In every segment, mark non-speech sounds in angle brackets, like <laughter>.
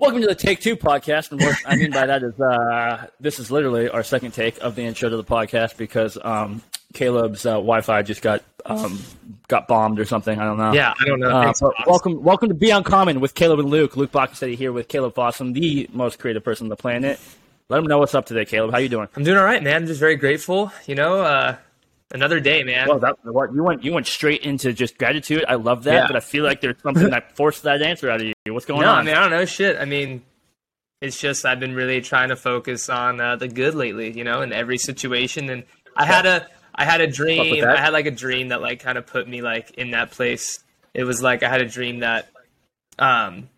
Welcome to the Take Two podcast, and what I mean by that is uh, this is literally our second take of the intro to the podcast because um, Caleb's uh, Wi-Fi just got um, got bombed or something. I don't know. Yeah, I don't know. Uh, but welcome, welcome to Be Uncommon with Caleb and Luke. Luke Bockensteady here with Caleb Fossum, the most creative person on the planet. Let them know what's up today, Caleb. How you doing? I'm doing all right, man. Just very grateful. You know, uh, another day, man. Well, that, what you went you went straight into just gratitude. I love that, Yeah. but I feel like there's something that forced that answer out of you. What's going no, on? I mean, I don't know shit. I mean, it's just I've been really trying to focus on uh, the good lately, you know, in every situation. And I had a I had a dream. I had like a dream that like kind of put me like in that place. It was like I had a dream that, um,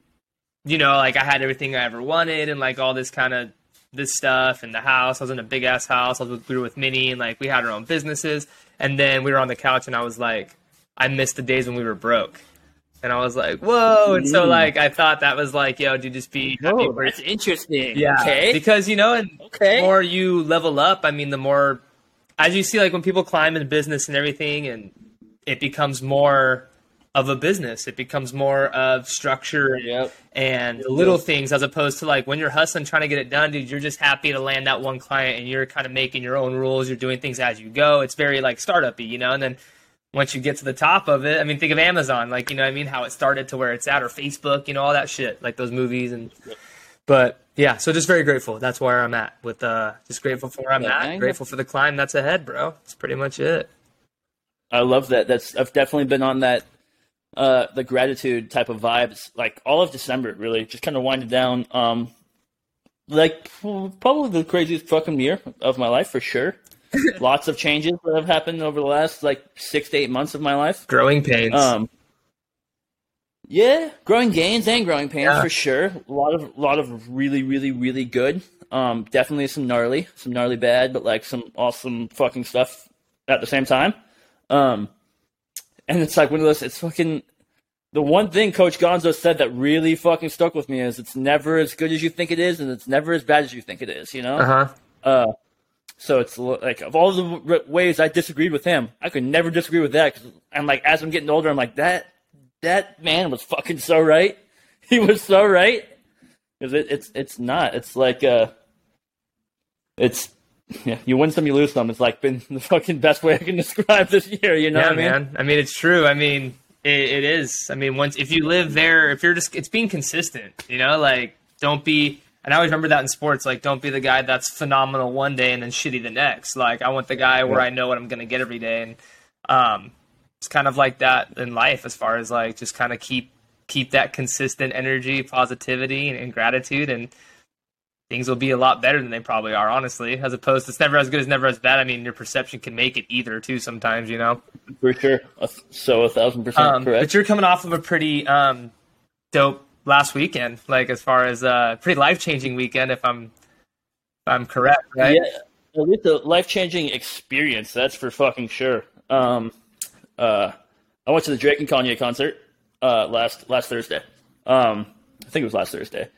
you know, like I had everything I ever wanted and like all this kind of this stuff and the house. I was in a big ass house. I was with, we were with Minnie and like we had our own businesses. And then we were on the couch and I was like, I missed the days when we were broke. And I was like, whoa. And so like I thought that was like, yo, dude, just be happy for that's interesting. yeah. Okay. Because you know, and Okay. the more you level up, I mean, the more as you see, like when people climb in business and everything, and it becomes more of a business. It becomes more of structure and, Yep. and little things, as opposed to like when you're hustling, trying to get it done, dude. You're just happy to land that one client, and you're kind of making your own rules. You're doing things as you go. It's very like startup-y, you know. And then once you get to the top of it, I mean, think of Amazon, like you know, what I mean, how it started to where it's at, or Facebook, you know, all that shit, like those movies and. But yeah, so just very grateful. That's where I'm at. With uh, just grateful for where I'm Yeah, at. Grateful for the climb that's ahead, bro. That's pretty much it. I love that. That's I've definitely been on that uh the gratitude type of vibes like all of December really just kind of winded down um like probably the craziest fucking year of my life for sure. <laughs> Lots of changes that have happened over the last like 6 to 8 months of my life. Growing pains. Um yeah, growing gains and growing pains Yeah. for sure. A lot of lot of really really really good. Um definitely some gnarly, some gnarly bad, but like some awesome fucking stuff at the same time. Um and it's like one of those it's fucking the one thing Coach Gonzo said that really fucking stuck with me is it's never as good as you think it is and it's never as bad as you think it is, you know? uh huh. Uh, so it's like of all the ways I disagreed with him, I could never disagree with that. Cause I'm like, as I'm getting older, I'm like that that man was fucking so right. <laughs> He was so right. Because it, it's it's not. It's like uh, it's yeah. You win some, you lose some. It's like been <laughs> the fucking best way I can <laughs> describe this year. You know yeah, what I mean? man. I mean, it's true. I mean, it, it is. I mean, once if you live there, if you're just, it's being consistent. You know, like don't be. And I always remember that in sports, like don't be the guy that's phenomenal one day and then shitty the next. Like I want the guy where Yeah. I know what I'm going to get every day, and um, it's kind of like that in life as far as like just kind of keep keep that consistent energy, positivity, and, and gratitude, and things will be a lot better than they probably are, honestly. As opposed to it's never as good as never as bad. I mean, your perception can make it either too sometimes, you know. For sure. So a thousand percent Um, correct. but you're coming off of a pretty um, dope last weekend, like as far as a pretty life changing weekend, if I'm if I'm correct, right? Yeah, at least a life changing experience. That's for fucking sure. Um, uh, I went to the Drake and Kanye concert uh, last last Thursday. Um, I think it was last Thursday,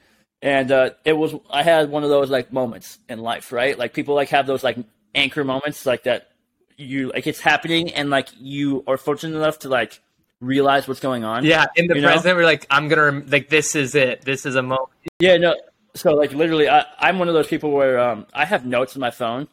and uh, it was I had one of those like moments in life, right? Like people like have those like anchor moments, like that you like it's happening, and like you are fortunate enough to like realize what's going on. Yeah, in the You know? present, we're like, I'm gonna rem- like this is it. This is a moment. Yeah, no. So like literally, I, I'm one of those people where um, I have notes in my phone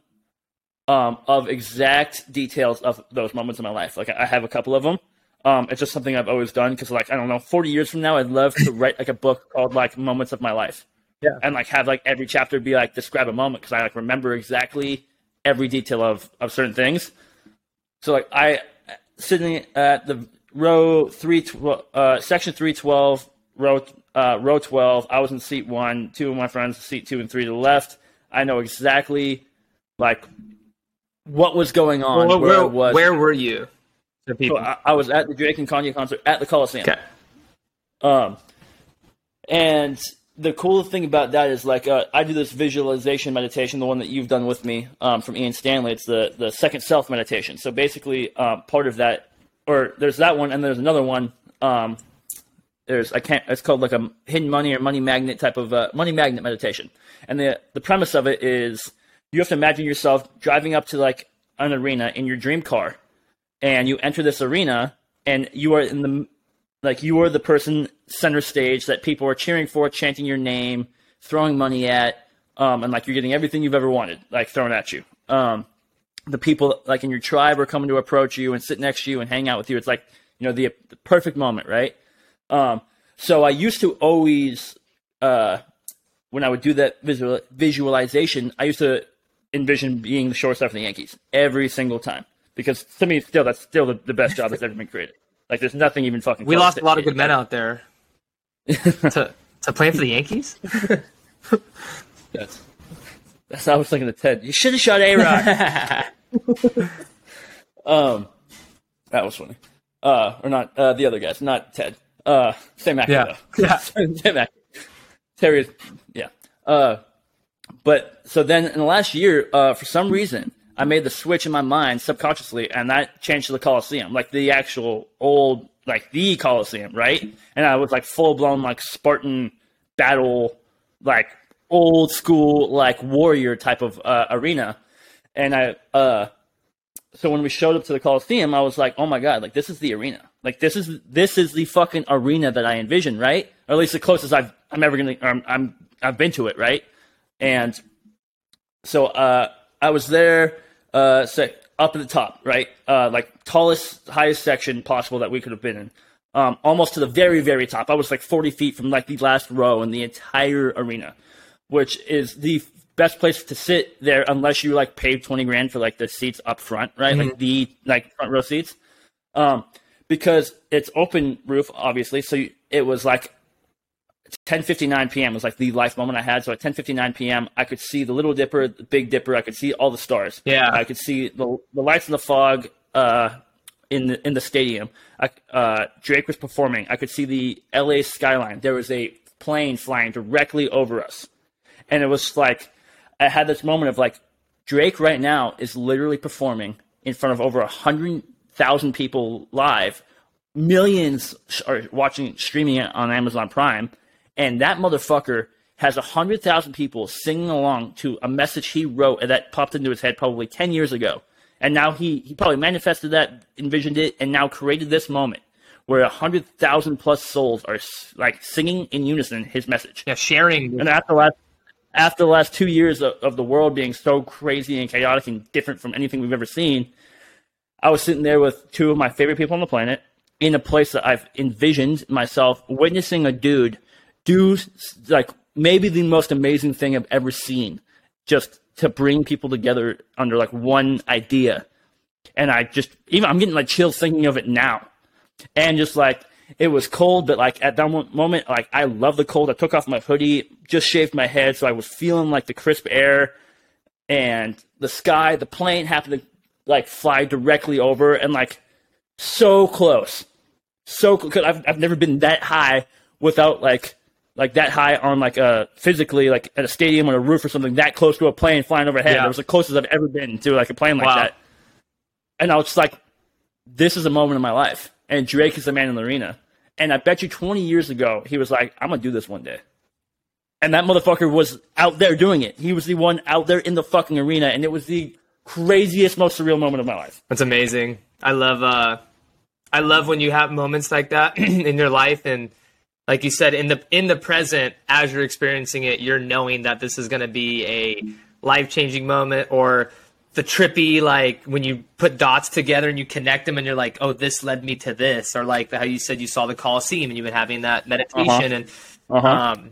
um, of exact details of those moments in my life. Like I have a couple of them. Um, it's just something I've always done because like I don't know, 40 years from now, I'd love to write like a book called like Moments of My Life. Yeah. And like have like every chapter be like describe a moment because I like remember exactly every detail of of certain things. So like I sitting at the row three, tw- uh, section three twelve, row uh, row twelve. I was in seat one. Two of my friends, seat two and three to the left. I know exactly like what was going on, Where, where, where, was. where were you? For So. I, I was at the Drake and Kanye concert at the Coliseum. Okay. Um, and the cool thing about that is like uh, I do this visualization meditation, the one that you've done with me um, from Ian Stanley. It's the the second self meditation. So basically, uh, part of that, or there's that one, and there's another one. Um, there's I can't. It's called like a hidden money or money magnet type of uh, money magnet meditation. And the the premise of it is you have to imagine yourself driving up to like an arena in your dream car, and you enter this arena, and you are in the like you are the person center stage that people are cheering for, chanting your name, throwing money at, um, and like you're getting everything you've ever wanted, like thrown at you. Um, the people like in your tribe are coming to approach you and sit next to you and hang out with you. It's like you know the, the perfect moment, right? Um, so I used to always, uh, when I would do that visual, visualization, I used to envision being the shortstop for the Yankees every single time because to me, still that's still the, the best job that's ever been created. Like there's nothing even fucking. We lost a lot of good men out there <laughs> to to play for the Yankees. <laughs> That's, that's how I was thinking of Ted. You should have shot A Rod. <laughs> um, that was funny. Uh, or not uh, the other guys, not Ted. Uh, Sam Ackman, Yeah. though. Yeah. Sam Ackman. Terry, is- yeah. Uh, but so then in the last year, uh, for some reason, I made the switch in my mind subconsciously, and that changed to the Coliseum, like the actual old, like the Coliseum, right? And I was like full blown, like Spartan battle, like old school, like warrior type of uh, arena. And I, uh, so when we showed up to the Coliseum, I was like, oh my god, like this is the arena. Like this is this is the fucking arena that I envisioned, right? Or at least the closest I've I'm ever gonna um, I'm I've been to it, right? And so uh, I was there, uh, so up at the top, right? Uh, like tallest, highest section possible that we could have been in. Um, almost to the very, very top. I was like 40 feet from like the last row in the entire arena, which is the best place to sit there unless you like paid 20 grand for like the seats up front, right? Like the like front row seats. Um, because it's open roof, obviously. So you- it was like 10:59 p.m. was like the life moment I had. So at 10:59 p.m., I could see the Little Dipper, the Big Dipper. I could see all the stars. Yeah. I could see the the lights in the fog uh, in the in the stadium. I, uh, Drake was performing. I could see the L.A. skyline. There was a plane flying directly over us, and it was like I had this moment of like Drake right now is literally performing in front of over a hundred thousand people live. Millions are watching streaming it on Amazon Prime, and that motherfucker has a hundred thousand people singing along to a message he wrote that popped into his head probably ten years ago. And now he, he probably manifested that, envisioned it, and now created this moment where a hundred thousand plus souls are like singing in unison his message. Yeah, sharing. And after the last after the last two years of, of the world being so crazy and chaotic and different from anything we've ever seen, I was sitting there with two of my favorite people on the planet in a place that I've envisioned myself witnessing a dude do like maybe the most amazing thing I've ever seen, just to bring people together under like one idea. And I just even I'm getting like chills thinking of it now and just like it was cold, but like at that moment, like I love the cold. I took off my hoodie, just shaved my head, so I was feeling like the crisp air and the sky. The plane happened to like fly directly over and like so close, so cl- cause I've I've never been that high without like like that high on like uh physically like at a stadium on a roof or something that close to a plane flying overhead. Yeah. It was the closest I've ever been to like a plane like Wow. that. And I was just like, this is a moment in my life. And Drake is the man in the arena. And I bet you 20 years ago, he was like, I'm going to do this one day. And that motherfucker was out there doing it. He was the one out there in the fucking arena. And it was the craziest, most surreal moment of my life. That's amazing. I love uh I love when you have moments like that <clears throat> in your life and like you said in the in the present as you're experiencing it, you're knowing that this is going to be a life-changing moment or the trippy like when you put dots together and you connect them and you're like, "Oh, this led me to this." Or like how you said you saw the Coliseum and you've been having that meditation and Uh-huh. um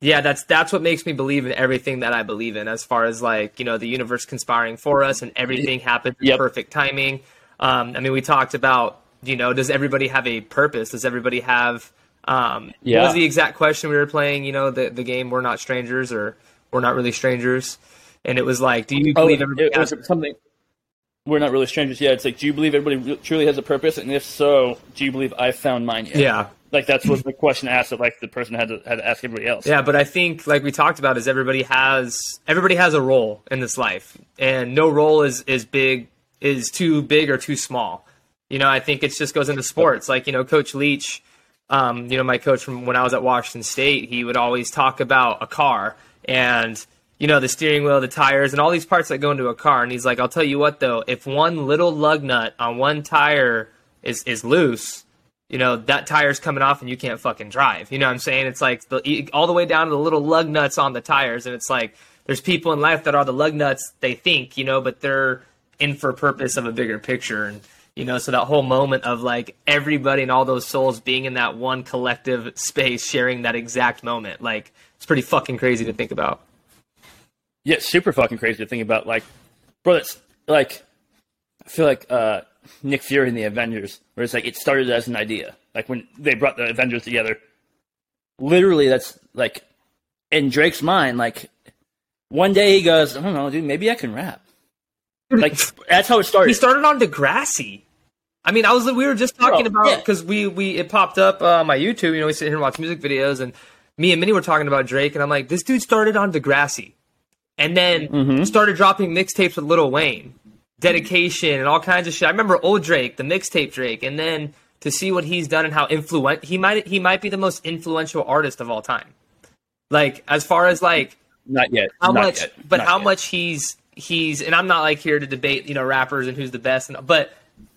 yeah, that's that's what makes me believe in everything that I believe in, as far as like you know the universe conspiring for us and everything happens in perfect timing. Um, I mean, we talked about you know, does everybody have a purpose? Does everybody have um, Yeah. What was the exact question we were playing? You know, the the game "We're Not Strangers" or "We're Not Really Strangers," and it was like, do you Oh, believe it, everybody it was has? something. We're not really strangers yet. It's like, do you believe everybody truly has a purpose? And if so, do you believe I've found mine yet? Yeah. Like that's what the question asked that like the person had to had to ask everybody else. Yeah, but I think like we talked about is everybody has everybody has a role in this life, and no role is is big is too big or too small. You know, I think it just goes into sports. Like you know, Coach Leach, um, you know, my coach from when I was at Washington State, he would always talk about a car and you know the steering wheel, the tires, and all these parts that go into a car. And he's like, I'll tell you what though, if one little lug nut on one tire is is loose, you know that tire's coming off and you can't fucking drive. You know what I'm saying? It's like the, all the way down to the little lug nuts on the tires, and it's like there's people in life that are the lug nuts they think, you know, but they're in for purpose of a bigger picture and you know so that whole moment of like everybody and all those souls being in that one collective space sharing that exact moment like it's pretty fucking crazy to think about. Yeah super fucking crazy to think about like bro it's like i feel like uh nick fury in the avengers where it's like it started as an idea. Like when they brought the avengers together. Literally that's like in drake's mind like one day he goes i don't know dude maybe i can rap like that's how it started. He started on Degrassi. I mean, I was we were just talking Bro, about because yeah. we we it popped up uh, on my YouTube. You know, we sit here and watch music videos, and me and Minnie were talking about Drake, and I'm like, this dude started on Degrassi, and then mm-hmm. started dropping mixtapes with Lil Wayne, dedication, and all kinds of shit. I remember old Drake, the mixtape Drake, and then to see what he's done and how influential he might he might be the most influential artist of all time. Like as far as like not yet, how not much, yet. but not how yet. much he's he's and I'm not like here to debate, you know, rappers and who's the best, and, but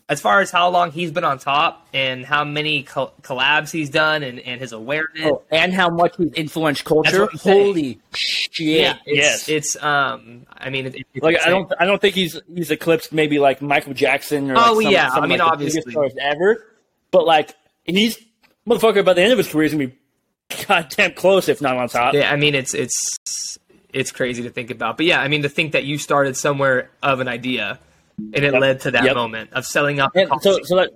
as far as how long he's been on top and how many co- collabs he's done and, and his awareness oh, and how much he's influenced culture. Holy shit! Yeah, it's, yes, it's um. I mean, it, like I don't I don't think he's he's eclipsed maybe like Michael Jackson or oh like some, yeah. some, I mean, like, obviously stars ever, but like he's motherfucker by the end of his career is gonna be goddamn close if not on top. Yeah, I mean it's it's it's crazy to think about. But yeah, I mean to think that you started somewhere of an idea and it yep. led to that yep. moment of selling up. so, so that,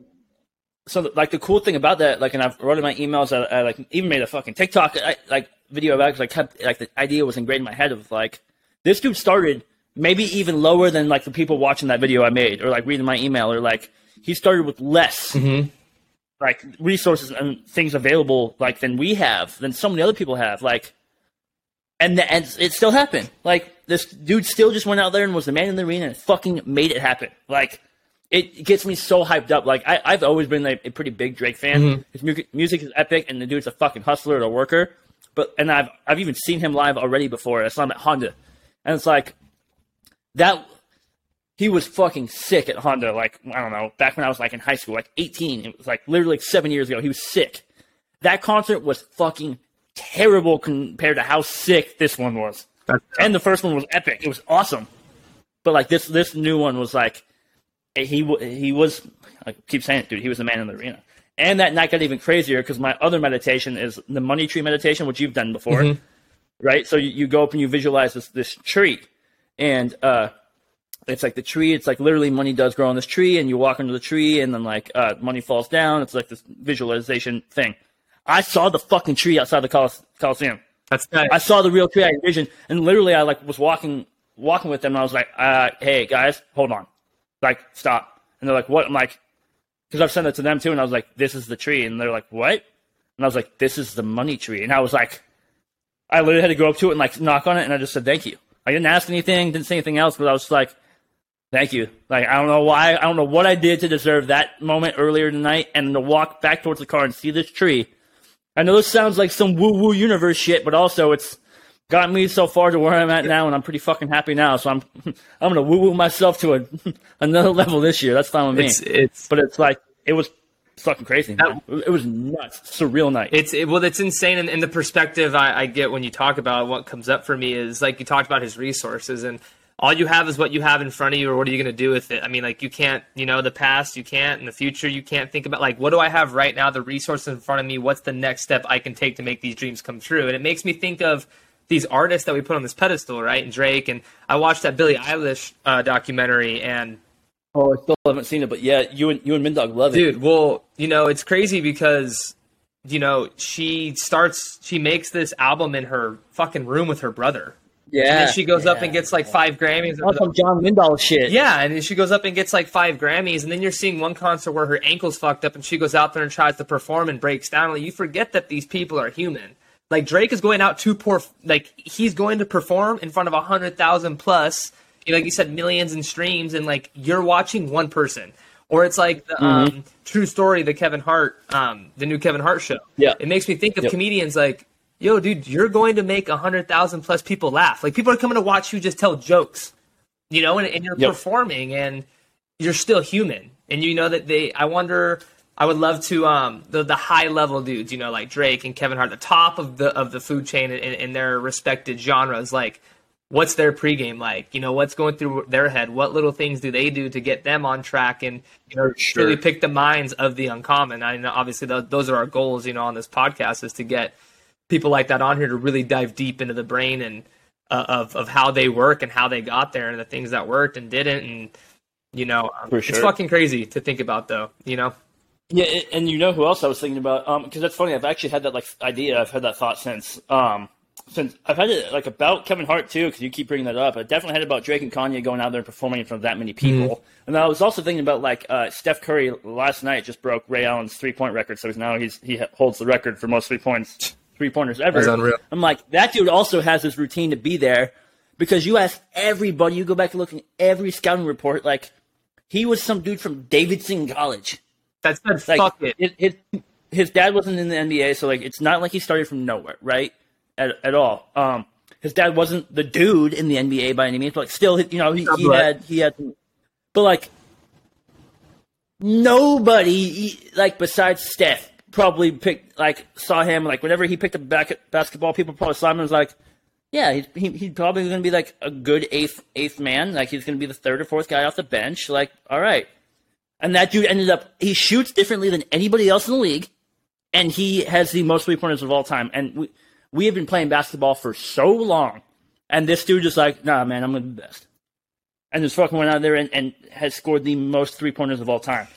so like the cool thing about that, like, and I've wrote in my emails, I, I like even made a fucking TikTok I, like video about because I kept like the idea was ingrained in my head of like this dude started maybe even lower than like the people watching that video I made or like reading my email or like he started with less. Mm-hmm. Like resources and things available, like than we have, than so many other people have. Like, and, the, and it still happened. Like this dude still just went out there and was the man in the arena and fucking made it happen. Like it gets me so hyped up. Like I, have always been a, a, pretty big Drake fan. Mm-hmm. His music, music is epic, and the dude's a fucking hustler, a worker. But and I've I've even seen him live already before. I saw him at Honda, and it's like that. He was fucking sick at Honda. Like I don't know, back when I was like in high school, like 18. It was like literally like seven years ago. He was sick. That concert was fucking terrible compared to how sick this one was. and the first one was epic. It was awesome. But like this this new one was like he he was I keep saying it, dude. He was the man in the arena. And that night got even crazier because my other meditation is the money tree meditation, which you've done before, mm-hmm. right? So you, you go up and you visualize this this tree, and uh, it's like the tree. It's like literally money does grow on this tree, and you walk into the tree, and then like uh, money falls down. It's like this visualization thing. I saw the fucking tree outside the Col- Coliseum. That's nice. I saw the real tree I envisioned, and literally I like was walking walking with them, and I was like, uh, "Hey guys, hold on, like stop." And they're like, "What?" I'm like, "Because I've sent it to them too," and I was like, "This is the tree," and they're like, "What?" And I was like, "This is the money tree," and I was like, I literally had to go up to it and like knock on it, and I just said, "Thank you." I didn't ask anything, didn't say anything else, but I was like, "Thank you." Like I don't know why, I don't know what I did to deserve that moment earlier tonight, and to walk back towards the car and see this tree I know this sounds like some woo woo universe shit, but also it's got me so far to where I'm at now, and I'm pretty fucking happy now. So I'm <laughs> I'm gonna woo woo myself to a <laughs> another level this year. That's fine with me. It's, it's but it's like it was fucking crazy. That, it was nuts, surreal night. It's it, well, it's insane. And, and the perspective I, I get when you talk about it, what comes up for me is like you talked about his resources and all you have is what you have in front of you or what are you going to do with it? I mean like you can't you know the past you can't in the future you can't think about like what do i have right now the resources in front of me what's the next step i can take to make these dreams come true? And it makes me think of these artists that we put on this pedestal right and drake and i watched that billie eilish uh, documentary and oh i still haven't seen it but yeah you and you and mindog love it. Dude well you know it's crazy because you know she starts she makes this album in her fucking room with her brother yeah. And she goes yeah. up and gets like five Grammys. That's some John Lindahl shit. Yeah, and then she goes up and gets like five Grammys, and then you're seeing one concert where her ankle's fucked up, and she goes out there and tries to perform and breaks down. Like you forget that these people are human. Like Drake is going out to pour, like he's going to perform in front of a hundred thousand plus, like you said, millions in streams, and like you're watching one person. Or it's like the mm-hmm. um, True Story, the Kevin Hart, um, the new Kevin Hart show. Yeah, it makes me think of yep. comedians like yo, dude, you're going to make a hundred thousand plus people laugh. Like people are coming to watch you just tell jokes, you know, and, and you're yep. performing and you're still human. And you know that they, I wonder, I would love to um the the high level dudes, you know, like Drake and Kevin Hart, the top of the of the food chain in, in their respected genres, like what's their pregame like? You know, what's going through their head? What little things do they do to get them on track and you know Sure. really pick the minds of the uncommon? I know obviously tho- those are our goals, you know, on this podcast is to get people like that on here to really dive deep into the brain and uh, of of how they work and how they got there and the things that worked and didn't and you know um, For it's fucking crazy to think about though you know Yeah, and you know who else I was thinking about? Um, because that's funny. I've actually had that like idea. I've had that thought since. Um, since I've had it like about Kevin Hart too, because you keep bringing that up. I definitely had it about Drake and Kanye going out there and performing in front of that many people. And I was also thinking about like uh, Steph Curry last night just broke Ray Allen's three point record, so he's now he's he holds the record for most three points three pointers ever. That's unreal. I'm like that dude also has this routine to be there because you ask everybody, you go back and look at every scouting report, like he was some dude from Davidson College. That's said Like fuck it His, his his dad wasn't in the NBA, so like it's not like he started from nowhere, right? At at all. Um, his dad wasn't the dude in the NBA by any means, but like still, you know, he, he But- had he had, but like nobody like besides Steph probably picked like saw him like whenever he picked up back basketball, people probably saw him and was like. Yeah, he's he, he's probably going to be like a good eighth eighth man. Like he's going to be the third or fourth guy off the bench. Like, all right, and that dude ended up he shoots differently than anybody else in the league, and he has the most three pointers of all time. And we we have been playing basketball for so long, and this dude is like, nah, man, I'm gonna be the best, and just fucking went out there and, and has scored the most three pointers of all time.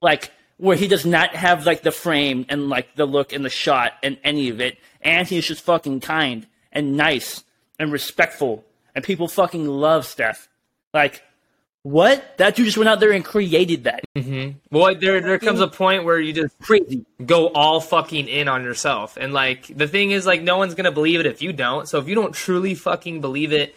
Like where he does not have like the frame and like the look and the shot and any of it, and he's just fucking kind and nice and respectful, and people fucking love Steph. Like. What? That dude just went out there and created that. Mm-hmm. well there there comes a point where you just Crazy. go all fucking in on yourself and like the thing is like no one's gonna believe it if you don't so if you don't truly fucking believe it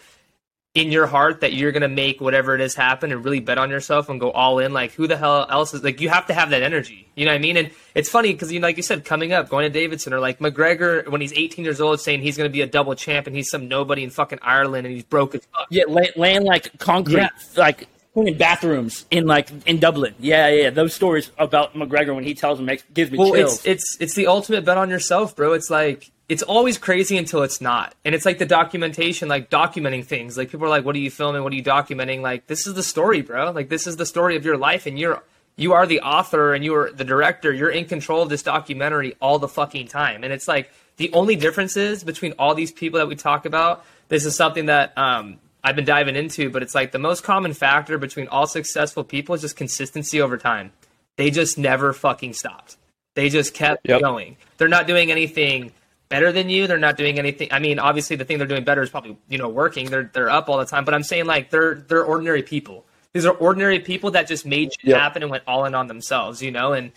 in your heart that you're gonna make whatever it is happen and really bet on yourself and go all in like who the hell else is like you have to have that energy you know what i mean and it's funny because you know, like you said coming up going to davidson or like mcgregor when he's 18 years old saying he's gonna be a double champ and he's some nobody in fucking ireland and he's broke as fuck Yeah, lay, laying like concrete, Yeah. like in bathrooms in like in Dublin. Yeah, yeah, yeah. Those stories about McGregor when he tells them makes gives me Well, chills. it's it's it's the ultimate bet on yourself, bro. It's like it's always crazy until it's not, and it's like the documentation, like documenting things. Like people are like, "What are you filming? What are you documenting?" Like this is the story, bro. Like this is the story of your life, and you're you are the author and you are the director. You're in control of this documentary all the fucking time, and it's like the only difference is between all these people that we talk about. This is something that um, I've been diving into, but it's like the most common factor between all successful people is just consistency over time. They just never fucking stopped. They just kept Yep. going. They're not doing anything better than you. They're not doing anything. I mean, obviously, the thing they're doing better is probably you know working. They're they're up all the time. But I'm saying like they're they're ordinary people. These are ordinary people that just made shit Yep. happen and went all in on themselves. You know, and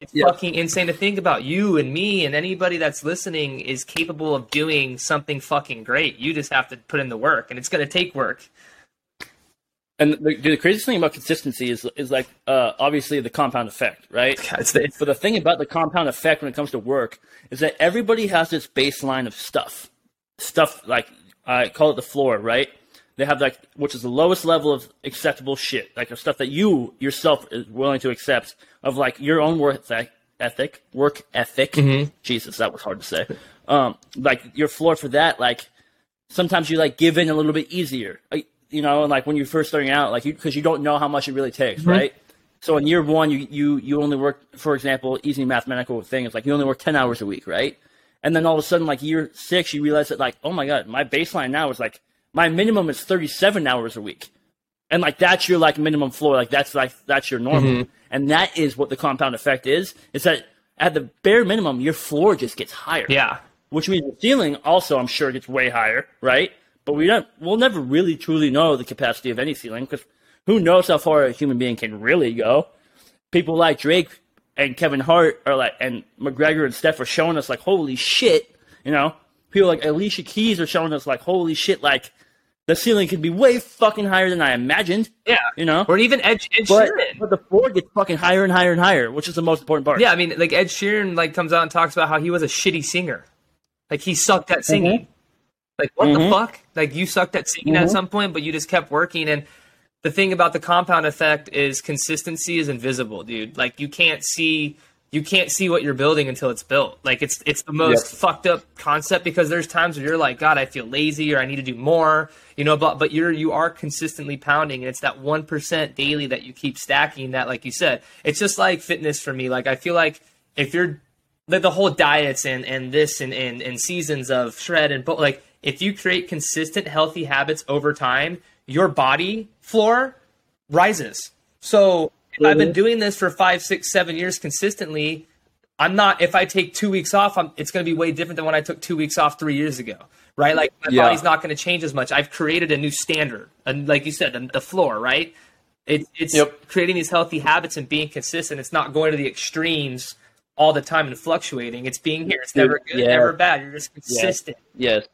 it's Yep. fucking insane to think about. You and me and anybody that's listening is capable of doing something fucking great. You just have to put in the work, and it's gonna take work. And the, the craziest thing about consistency is is like uh, obviously the compound effect, right? <laughs> It's But the thing about the compound effect when it comes to work is that everybody has this baseline of stuff. Stuff like I call it the floor, right? They have like which is the lowest level of acceptable shit, like the stuff that you yourself is willing to accept of like your own work ethic, ethic work ethic. Jesus, that was hard to say. Um, like your floor for that, like sometimes you like give in a little bit easier, like, you know, and like when you're first starting out, like you because you don't know how much it really takes, mm-hmm. right? So in year one, you, you you only work, for example, easy mathematical thing is like you only work ten hours a week, right? And then all of a sudden, like year six, you realize that like, oh my god, my baseline now is like my minimum is thirty seven hours a week, and like that's your like minimum floor, like that's like that's your normal, mm-hmm. and that is what the compound effect is. Is that at the bare minimum, your floor just gets higher yeah. which means the ceiling also I'm sure gets way higher, right? But we don't we'll never really truly know the capacity of any ceiling because who knows how far a human being can really go. People like Drake and Kevin Hart are like and McGregor and Steph are showing us like holy shit, you know. People like Alicia Keys are showing us like holy shit, like the ceiling could be way fucking higher than I imagined. Yeah. You know? Or even Ed, Ed But, Sheeran. but the floor gets fucking higher and higher and higher, which is the most important part. Yeah, I mean, like Ed Sheeran like comes out and talks about how he was a shitty singer, like he sucked at singing. Mm-hmm. Like what the mm-hmm. fuck? Like you sucked at singing at mm-hmm. some point, but you just kept working. And the thing about the compound effect is consistency is invisible, dude. Like you can't see you can't see what you're building until it's built. Like it's it's the most Yep. fucked up concept because there's times where you're like, God, I feel lazy or I need to do more, you know. But but you're you are consistently pounding, and it's that one percent daily that you keep stacking. That, like you said, it's just like fitness for me. Like I feel like if you're like the whole diets and and this and and, and seasons of shred and but like if you create consistent healthy habits over time, your body floor rises. So if I've been mm-hmm. doing this for five, six, seven years consistently. I'm not. If I take two weeks off, I'm, it's going to be way different than when I took two weeks off three years ago, right? Like my Yeah. body's not going to change as much. I've created a new standard, and like you said, the, the floor, right? It, it's Yep. creating these healthy habits and being consistent. It's not going to the extremes all the time and fluctuating. It's being here. It's never good, yeah. never bad. You're just consistent Yes. the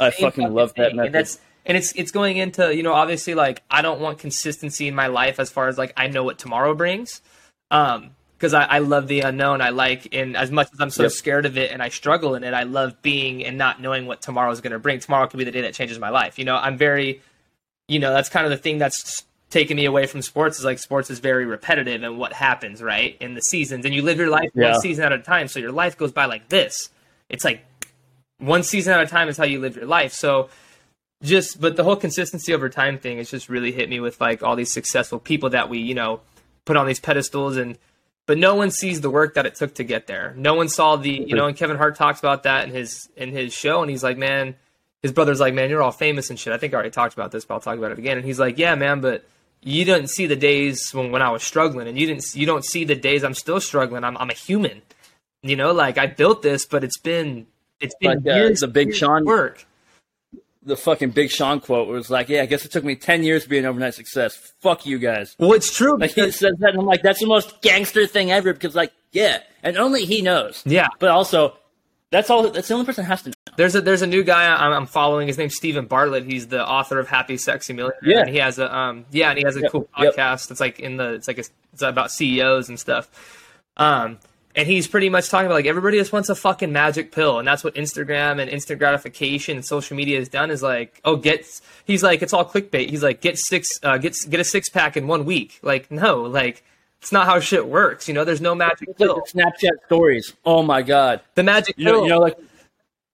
I fucking love that method. And that's and it's it's going into you know obviously like I don't want consistency in my life as far as like I know what tomorrow brings, um because I, I love the unknown. I like and as much as I'm so Yep. scared of it and I struggle in it, I love being and not knowing what tomorrow is going to bring. Tomorrow could be the day that changes my life. You know, I'm very, you know, that's kind of the thing that's taken me away from sports is like sports is very repetitive and what happens right in the seasons and you live your life Yeah. one season at a time so your life goes by like this it's like one season at a time is how you live your life. So just but the whole consistency over time thing has just really hit me with like all these successful people that we, you know, put on these pedestals and but no one sees the work that it took to get there. No one saw the you know, and Kevin Hart talks about that in his in his show and he's like, Man, his brother's like, Man, you're all famous and shit. I think I already talked about this, but I'll talk about it again. And he's like, Yeah, man, but you didn't see the days when, when I was struggling and you didn't you don't see the days I'm still struggling. I'm I'm a human. You know, like I built this, but it's been it's been Like, uh, years the Big Sean- work. The fucking Big Sean quote was like, "Yeah, I guess it took me ten years to be an overnight success. Fuck you guys." Well, it's true. Like he says that, and I'm like, "That's the most gangster thing ever." Because like, yeah, and only he knows. Yeah. But also, that's all. That's the only person that has to know. There's a there's a new guy I'm, I'm following. His name's Steven Bartlett. He's the author of Happy Sexy Millionaire. Yeah. And he has a um yeah, and he has a Yep, cool yep. podcast. It's like in the it's like a, it's about CEOs and stuff. Um and he's pretty much talking about like everybody just wants a fucking magic pill, and that's what Instagram and instant gratification and social media has done. Is like, oh, get. He's like, it's all clickbait. He's like, get six, uh, get get a six pack in one week. Like, no, like it's not how shit works. You know, there's no magic It's like pill. the Snapchat stories. Oh my god. The magic You pill. know, you know, like,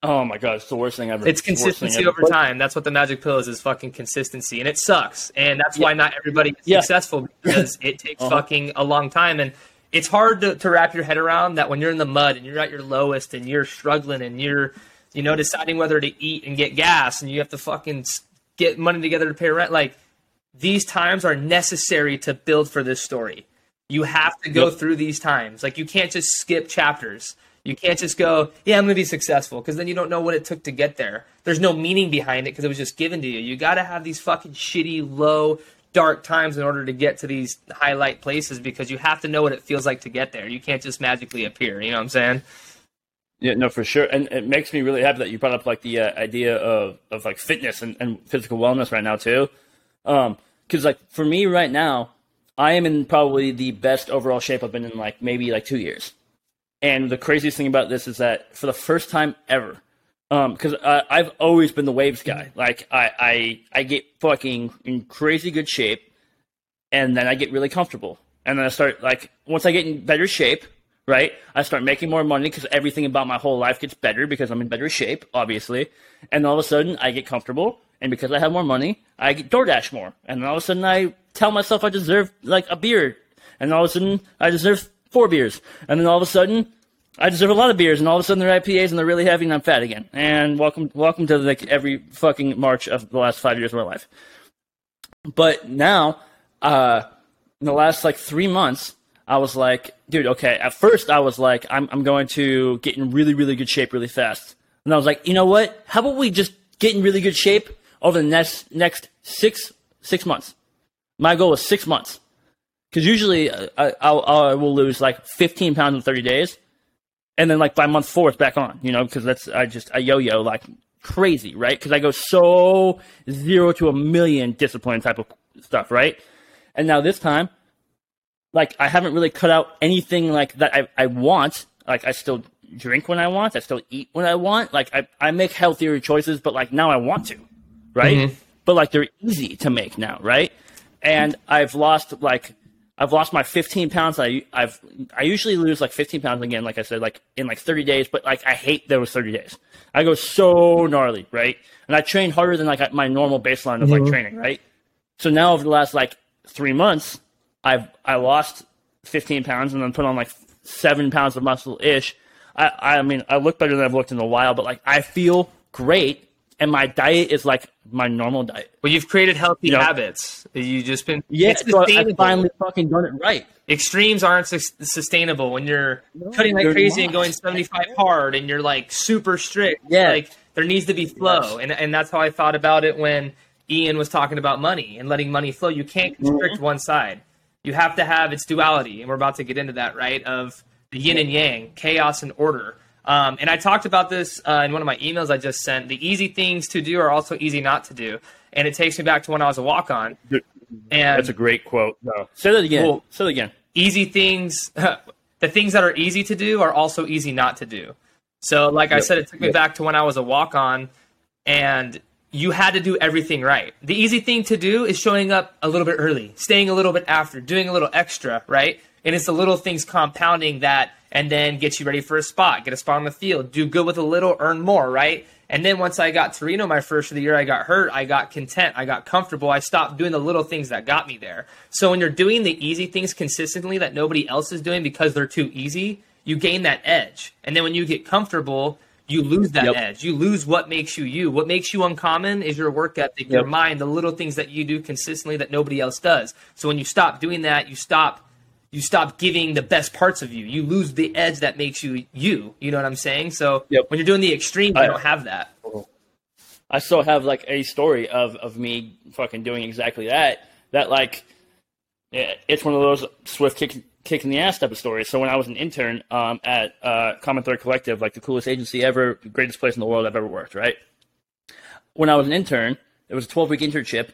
oh my god, it's the worst thing ever. It's the worst thing consistency ever. over time. That's what the magic pill is, is fucking consistency. And it sucks. And that's why not everybody is Yeah. successful because it takes Uh-huh. fucking a long time. And it's hard to, to wrap your head around that when you're in the mud and you're at your lowest and you're struggling and you're, you know, deciding whether to eat and get gas and you have to fucking get money together to pay rent. Like, these times are necessary to build for this story. You have to go Yep. through these times. Like you can't just skip chapters. You can't just go, yeah, I'm going to be successful because then you don't know what it took to get there. There's no meaning behind it because it was just given to you. You got to have these fucking shitty, low, dark times in order to get to these highlight places because you have to know what it feels like to get there. You can't just magically appear. You know what I'm saying? Yeah, no, for sure, and it makes me really happy that you brought up like the uh, idea of, of like fitness and, and physical wellness right now too, because like for me right now, I am in probably the best overall shape I've been in like maybe like two years, and the craziest thing about this is that for the first time ever, because uh, I've always been the waves guy, like I I I get fucking in crazy good shape, and then I get really comfortable, and then I start like once I get in better shape right? I start making more money because everything about my whole life gets better because I'm in better shape, obviously. And all of a sudden, I get comfortable, and because I have more money, I get DoorDash more. And all of a sudden, I tell myself I deserve like a beer, and all of a sudden, I deserve four beers, and then all of a sudden. I deserve a lot of beers, and all of a sudden they're IPAs and they're really heavy, and I'm fat again. And welcome, welcome to like every fucking March of the last five years of my life. But now, uh, in the last like three months, I was like, dude, okay. At first, I was like, I'm, I'm going to get in really, really good shape really fast. And I was like, you know what? How about we just get in really good shape over the next next six six months? My goal is six months, because usually uh, I, I'll, I will lose like 15 pounds in 30 days, and then like by month four it's back on. You know, because that's I just I yo-yo like crazy, right? Because I go so zero to a million discipline type of stuff, right? And now this time like I haven't really cut out anything like that I, I want. Like I still drink when I want, I still eat when I want. Like I, I make healthier choices, but like now I want to. Right? Mm-hmm. But like they're easy to make now, right? and I've lost like I've lost my 15 pounds. I I've I usually lose like 15 pounds again, like I said, like in like 30 days. But like I hate those 30 days. I go so gnarly, right? And I train harder than like my normal baseline of like training, right? So now over the last like three months, I've I lost 15 pounds and then put on like seven pounds of muscle ish. I I mean I look better than I've looked in a while, but like I feel great, and my diet is like my normal diet. Well, you've created healthy You know- habits. You've just been Yeah, so I finally fucking done it right. extremes aren't sus- sustainable when you're cutting like crazy and going 75 hard and you're like super strict Yeah. like there needs to be flow Yes. and, and that's how i thought about it when ian was talking about money and letting money flow you can't constrict Mm-hmm. one side you have to have its duality and we're about to get into that right of the yin and yang chaos and order um, and i talked about this uh, in one of my emails i just sent the easy things to do are also easy not to do and it takes me back to when i was a walk-on and That's a great quote. No. Say that again. Well- Say that again. easy things <laughs> the things that are easy to do are also easy not to do so like i said it took me Yep. back to when i was a walk-on and you had to do everything right the easy thing to do is showing up a little bit early staying a little bit after doing a little extra right and it's the little things compounding that and then get you ready for a spot get a spot on the field do good with a little earn more right and then once I got to Reno my first of the year, I got hurt. I got content. I got comfortable. I stopped doing the little things that got me there. So when you're doing the easy things consistently that nobody else is doing because they're too easy, you gain that edge. And then when you get comfortable, you lose that Yep. edge. You lose what makes you you. What makes you uncommon is your work ethic, your mind, the little things that you do consistently that nobody else does. So when you stop doing that, you stop you stop giving the best parts of you. You lose the edge that makes you you. You know what I'm saying? So Yep. when you're doing the extreme, you I- don't have that. I still have like a story of, of me fucking doing exactly that. That like, it's one of those swift kick kick in the ass type of stories. So when I was an intern um, at uh, Common Thread Collective, like the coolest agency ever, greatest place in the world I've ever worked, right? When I was an intern, it was a 12 week internship.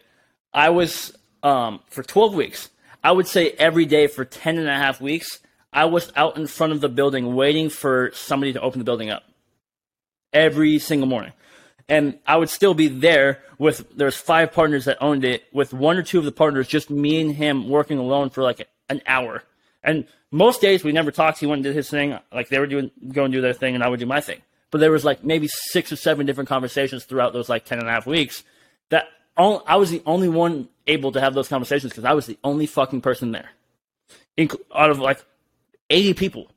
I was um, for 12 weeks. I would say every day for 10 and a half weeks, I was out in front of the building waiting for somebody to open the building up every single morning and I would still be there with there's five partners that owned it with one or two of the partners just me and him working alone for like an hour. And most days we never talked. He went and did his thing, like they were doing go and do their thing, and I would do my thing. But there was like maybe six or seven different conversations throughout those like ten and a half weeks that all, I was the only one able to have those conversations because I was the only fucking person there, out of like eighty people.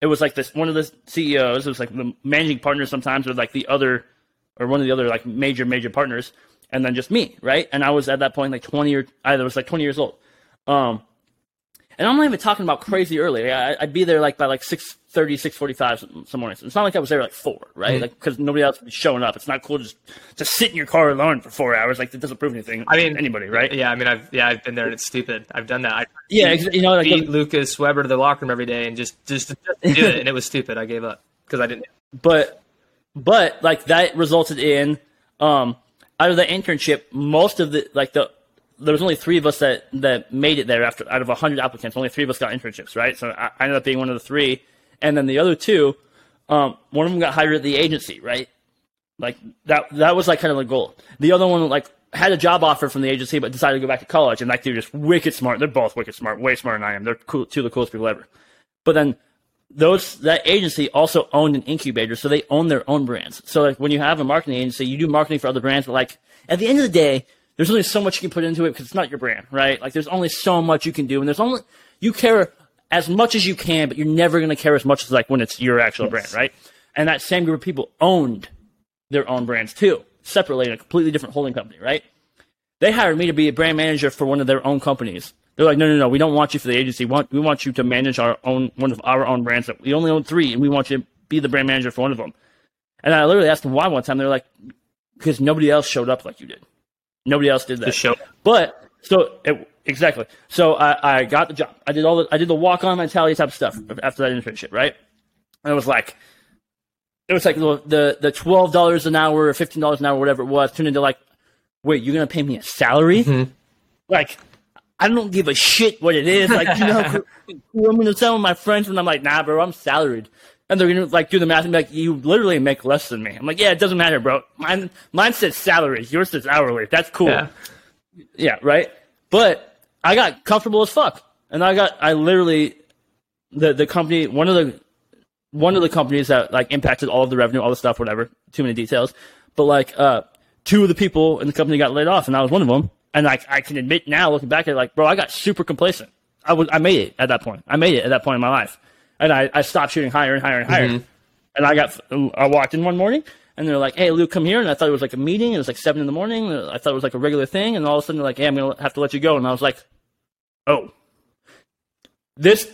It was like this one of the CEOs. It was like the managing partner sometimes, or like the other or one of the other like major major partners and then just me right and i was at that point like 20 or i was like 20 years old um and i'm not even talking about crazy early I, i'd be there like by like 6.30 6.45 some, some mornings it's not like i was there like four right like because nobody else would be showing up it's not cool to just to sit in your car alone for four hours like that doesn't prove anything I mean, anybody right Yeah, I mean, I've yeah, I've been there and it's stupid. I've done that. I yeah you know like beat Lucas Weber to the locker room every day and just just, just do it, <laughs> and it was stupid. I gave up because I didn't. but but like that resulted in um out of the internship most of the like the there was only three of us that that made it there after out of 100 applicants. Only three of us got internships right? So i, I ended up being one of the three. And then the other two um one of them got hired at the agency right? Like that that was like kind of the goal. The other one like had a job offer from the agency but decided to go back to college. And like they're just wicked smart. They're both wicked smart. Way smarter than i am. They're cool, two of the coolest people ever. But then those that agency also owned an incubator, so they own their own brands. So like when you have a marketing agency, you do marketing for other brands, but like at the end of the day, there's only so much you can put into it because it's not your brand, right? Like there's only so much you can do, and there's only you care as much as you can, but you're never going to care as much as like when it's your actual brand, right? And that same group of people owned their own brands too, separately in a completely different holding company, right? They hired me to be a brand manager for one of their own companies. They're like, no, no, no, we don't want you for the agency. We want, we want you to manage our own one of our own brands. That we only own three, and we want you to be the brand manager for one of them. And I literally asked them why one time. They're like, because nobody else showed up like you did. Nobody else did that. The show. But so it, exactly. So I, I got the job. I did all the I did the walk on mentality type stuff after that internship, right? And it was like it was like the the, the twelve dollars an hour or fifteen dollars an hour, whatever it was, turned into like, wait, you're gonna pay me a salary? Mm-hmm. Like I don't give a shit what it is. Like, you know, <laughs> I'm gonna tell my friends when I'm like, nah, bro, I'm salaried. And they're gonna like do the math and be like, you literally make less than me. I'm like, yeah, it doesn't matter, bro. Mine, mine says salaries, Yours says hourly. That's cool. Yeah. Yeah, right. But I got comfortable as fuck, and I got I literally the the company one of the one of the companies that like impacted all of the revenue, all the stuff, whatever. Too many details, but like uh, two of the people in the company got laid off, and I was one of them. And like I can admit now, looking back at it, like bro, I got super complacent. I was I made it at that point. I made it at that point in my life, and I, I stopped shooting higher and higher and higher. Mhm. And I got I walked in one morning, and they're like, "Hey, Luke, come here." And I thought it was like a meeting. It was like seven in the morning. I thought it was like a regular thing, and all of a sudden they're like, "Hey, I'm gonna have to let you go." And I was like, "Oh, this."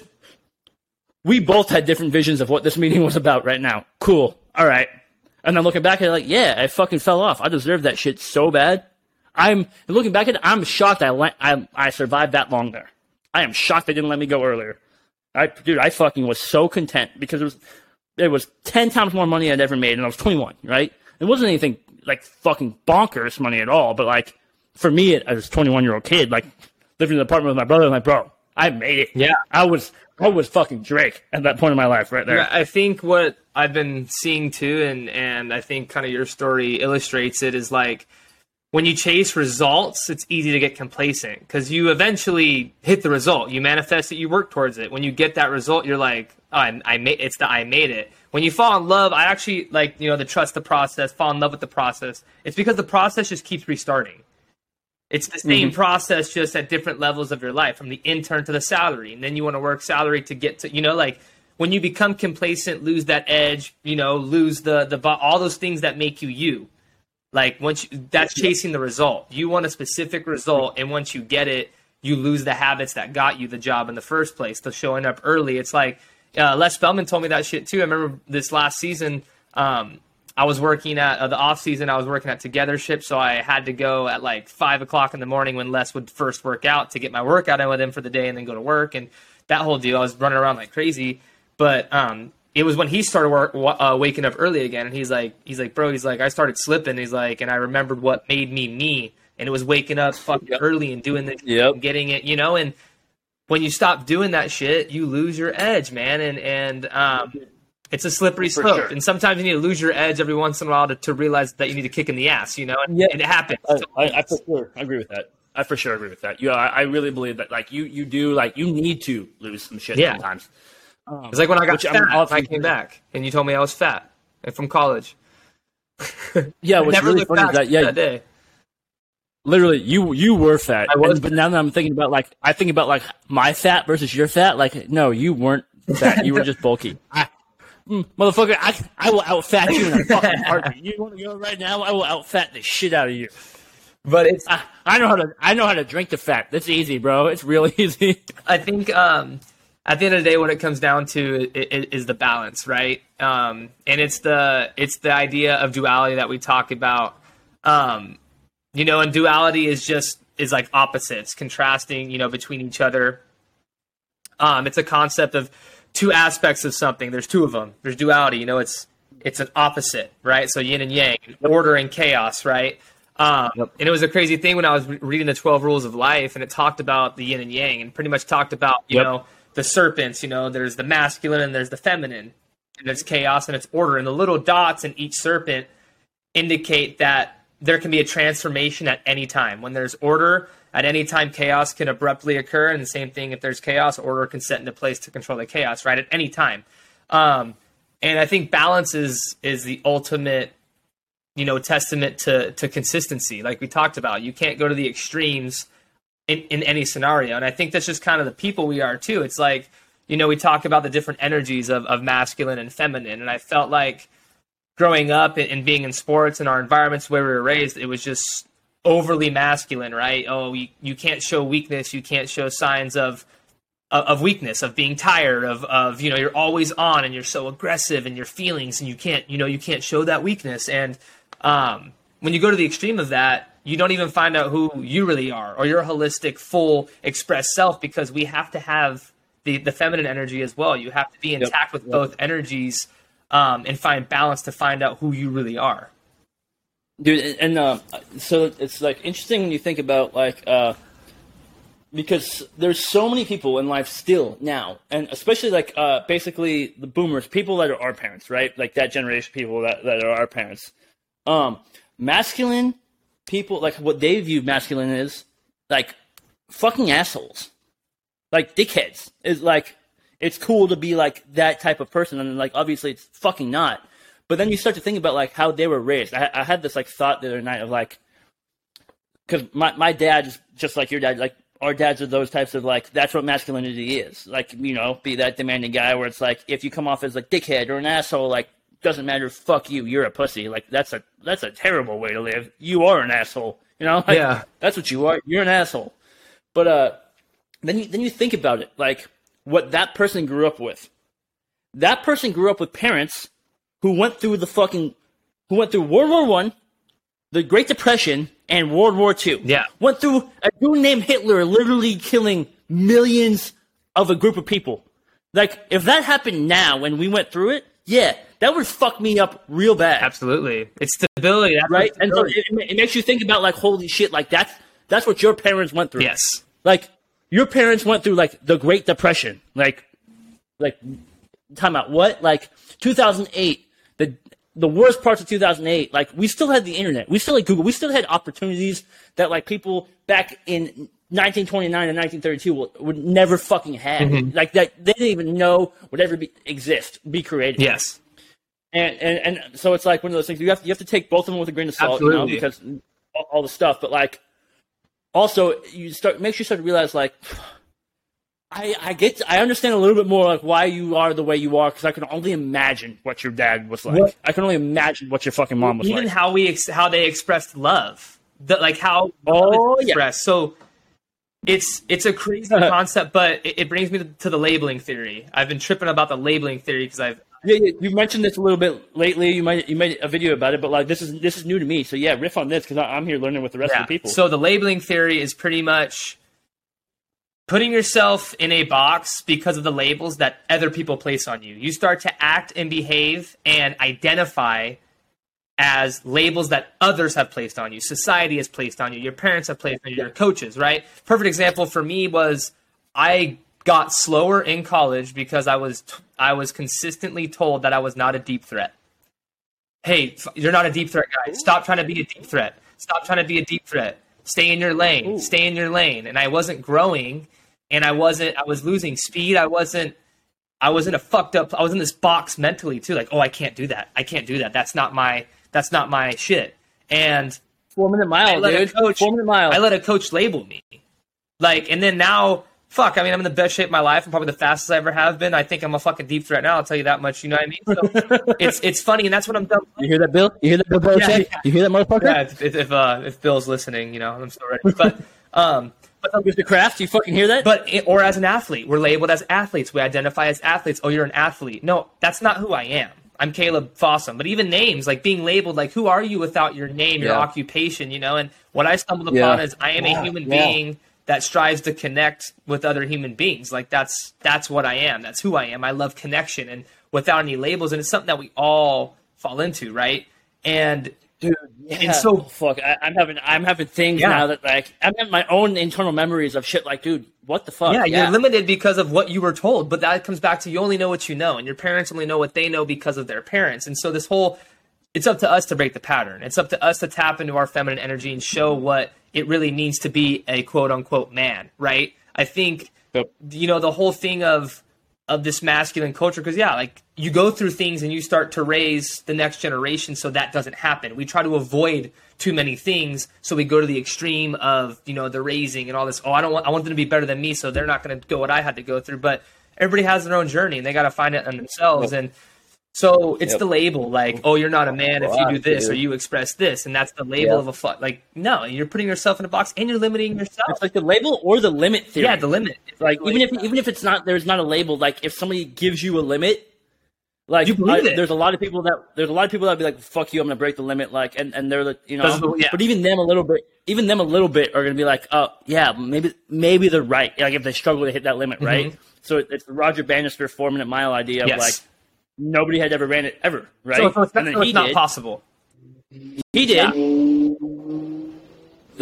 We both had different visions of what this meeting <laughs> was about right now. Cool. All right. And I'm looking back at it like, yeah, I fucking fell off. I deserved that shit so bad. I'm looking back at it. I'm shocked. I I I survived that long there. I am shocked they didn't let me go earlier. I dude, I fucking was so content because it was it was ten times more money I'd ever made, and I was 21. Right? It wasn't anything like fucking bonkers money at all. But like for me, as a 21 year old kid, like living in an apartment with my brother, I'm like, bro, I made it. Yeah. I was I was fucking Drake at that point in my life, right there. Yeah, I think what I've been seeing too, and and I think kind of your story illustrates it is like when you chase results, it's easy to get complacent because you eventually hit the result. You manifest it, you work towards it. When you get that result, you're like, oh, I, I made it's the I made it. When you fall in love, I actually like you know the trust the process, fall in love with the process. It's because the process just keeps restarting. It's the same mm-hmm. process, just at different levels of your life, from the intern to the salary, and then you want to work salary to get to, you know, like when you become complacent, lose that edge, you know, lose the the all those things that make you you. Like once you, that's chasing the result. You want a specific result, and once you get it, you lose the habits that got you the job in the first place. The showing up early. It's like uh, Les Spellman told me that shit too. I remember this last season. Um, I was working at uh, the off season. I was working at Togethership, so I had to go at like five o'clock in the morning when Les would first work out to get my workout in with him for the day, and then go to work and that whole deal. I was running around like crazy, but um, it was when he started work, uh, waking up early again, and he's like, he's like, bro, he's like, I started slipping. He's like, and I remembered what made me me, and it was waking up fucking early and doing this, Yep. and getting it, you know, and when you stop doing that shit, you lose your edge, man, and and um, it's a slippery For slope. sure. And sometimes you need to lose your edge every once in a while to, to realize that you need to kick in the ass, you know, and, Yeah. and it happens. I, I, I for sure I agree with that. I for sure agree with that. Yeah, I, I really believe that. Like you, you do like you need to lose some shit Yeah. sometimes. It's like when I got Which fat, all I came back, and you told me I was fat and from college. Yeah, what's really funny is that yeah, that day. literally you you were fat. I was And- but now that I'm thinking about like I think about like my fat versus your fat. Like no, you weren't fat. You were just bulky. <laughs> I, mm, motherfucker, I I will out fat you in a fucking <laughs> heartbeat. You want to go right now? I will out fat the shit out of you. But it's I, I know how to I know how to drink the fat. That's easy, bro. It's real <laughs> easy. I think um, at the end of the day, what it comes down to is, is the balance, right? Um, and it's the it's the idea of duality that we talk about. Um, you know, and duality is just is like opposites, contrasting, you know, between each other. Um, it's a concept of two aspects of something. There's two of them. There's duality. You know, it's it's an opposite, right? So yin and yang, order and chaos, right? Um, And it was a crazy thing when I was re- reading the Twelve Rules of Life, and it talked about the yin and yang, and pretty much talked about you Yep. know the serpents. You know, there's the masculine and there's the feminine, and there's chaos and it's order, and the little dots in each serpent indicate that there can be a transformation at any time. When there's order, at any time chaos can abruptly occur, and the same thing if there's chaos, order can set into place to control the chaos, right? At any time. Um, and I think balance is is the ultimate, you know, testament to to consistency. Like we talked about, you can't go to the extremes in, in any scenario. And I think that's just kind of the people we are too. It's like, you know, we talk about the different energies of, of masculine and feminine. And I felt like growing up and, and being in sports and our environments where we were raised, it was just overly masculine, right? Oh, you, you can't show weakness. You can't show signs of, of weakness, of being tired, of, of, you know, you're always on and you're so aggressive in your feelings and you can't, you know, you can't show that weakness. And, um, when you go to the extreme of that, you don't even find out who you really are or your holistic, full, express self because we have to have the, the feminine energy as well. You have to be intact with both energies um, and find balance to find out who you really are. dude and uh, so it's like interesting when you think about like uh, because there's so many people in life still now and especially like uh, basically the boomers people that are our parents right like that generation of people that, that are our parents um masculine people like what they view masculine is like fucking assholes, like dickheads. Is like it's cool to be like that type of person, and like obviously it's fucking not. But then you start to think about like how they were raised. I, I had this like thought the other night of like, because my my dad is just like your dad, like our dads are those types of like that's what masculinity is. Like you know, be that demanding guy where it's like if you come off as like dickhead or an asshole, like doesn't matter, fuck you, you're a pussy. Like that's a that's a terrible way to live. You are an asshole. You know, like, Yeah. that's what you are. You're an asshole. But uh, then you then you think about it, like what that person grew up with. That person grew up with parents who went through the fucking who went through World War One, the Great Depression, and World War Two. Yeah. Went through a dude named Hitler literally killing millions of a group of people. Like, if that happened now when we went through it, yeah, that would fuck me up real bad. Absolutely, it's stability, that's Right? what And so it, it makes you think about, like, holy shit, like, that's, that's what your parents went through. yes, Like, your parents went through, like, the Great Depression. Like, like, time out. What? Like, 2008, the, the worst parts of 2008, like, we still had the internet. We still had Google. We still had opportunities that, like, people back in 1929 and 1932 would, would never fucking happen. Mm-hmm. Like, that, they didn't even know would ever be, exist, be created. yes, And, and and so it's like one of those things. You have you have to take both of them with a grain of salt, you know, because all, all the stuff. But like, also you start makes you start to realize like, I I get I understand a little bit more like why you are the way you are because I can only imagine what your dad was like. What- I can only imagine what your fucking mom was even like. Even how we ex- how they expressed love, the, like how Oh, love yeah. expressed. So it's it's a crazy <laughs> concept, but it, it brings me to, the labeling theory. I've been tripping about the labeling theory because I've Yeah, yeah, you've mentioned this a little bit lately. You might you made a video about it, but like this is this is new to me. So yeah, riff on this because I'm here learning with the rest of the people. So the labeling theory is pretty much putting yourself in a box because of the labels that other people place on you. You start to act and behave and identify as labels that others have placed on you. Society has placed on you. Your parents have placed on you. Your coaches, right? Perfect example for me was I got slower in college because I was t- I was consistently told that I was not a deep threat hey, you're not a deep threat guy. Stop trying to be a deep threat. Stop trying to be a deep threat. Stay in your lane. Stay in your lane. And I wasn't growing, and I wasn't. I was losing speed. I wasn't. I was in a fucked up. I was in this box mentally too. Like, oh, I can't do that. I can't do that. That's not my. That's not my shit. And four minute mile, dude. coach. four minute mile. I let a coach label me. Like, and then now, fuck. I mean, I'm in the best shape of my life. I'm probably the fastest I ever have been. I think I'm a fucking deep threat now. I'll tell you that much. You know what I mean? So <laughs> it's it's funny, and that's what I'm done. you hear that, Bill? You hear that, Bill Belichick? yeah. You hear that, motherfucker? Yeah, if if if, uh, if Bill's listening, you know, I'm so ready. But um, but Mr. Kraft, you fucking hear that? but it, or as an athlete, we're labeled as athletes. We identify as athletes. Oh, you're an athlete. No, that's not who I am. I'm Caleb Fossum. But even names, like being labeled, like who are you without your name, your occupation, you know? And what I stumbled Yeah. upon is I am a human Yeah. being that strives to connect with other human beings. Like that's that's what I am. That's who I am. I love connection and without any labels. And it's something that we all fall into, right? And dude. Yeah. And so- Oh, fuck, I, I'm having I'm having things Yeah. now that like I'm having my own internal memories of shit. Like, dude, what the fuck? Yeah, you're limited because of what you were told, but that comes back to you only know what you know, and your parents only know what they know because of their parents. And so this whole it's up to us to break the pattern. It's up to us to tap into our feminine energy and show what it really means to be a quote unquote man, right? I think Yep. you know the whole thing of of this masculine culture because yeah like you go through things and you start to raise the next generation so that doesn't happen. We try to avoid too many things so we go to the extreme of you know the raising and all this. Oh i don't want i want them to be better than me so they're not going to go what i had to go through. But everybody has their own journey and they got to find it on themselves. And so it's Yep. the label like oh you're not a man if you do this or you express this. And that's the label Yeah. of a fuck like no you're putting yourself in a box and you're limiting yourself. It's like the label or the limit theory. yeah the limit. Like even if even if it's not there's not a label. Like if somebody gives you a limit, like I- there's a lot of people that there's a lot of people that be like, "Fuck you, I'm gonna break the limit." Like and and they're like, you know, yeah. but even them a little bit, even them a little bit are gonna be like, "Oh yeah, maybe maybe they're right." Like if they struggle to hit that limit, right? So it- it's the Roger Bannister four minute mile idea of Mm-hmm. Yes. like nobody had ever ran it ever, right? so, it's, and so it's not did. possible He did.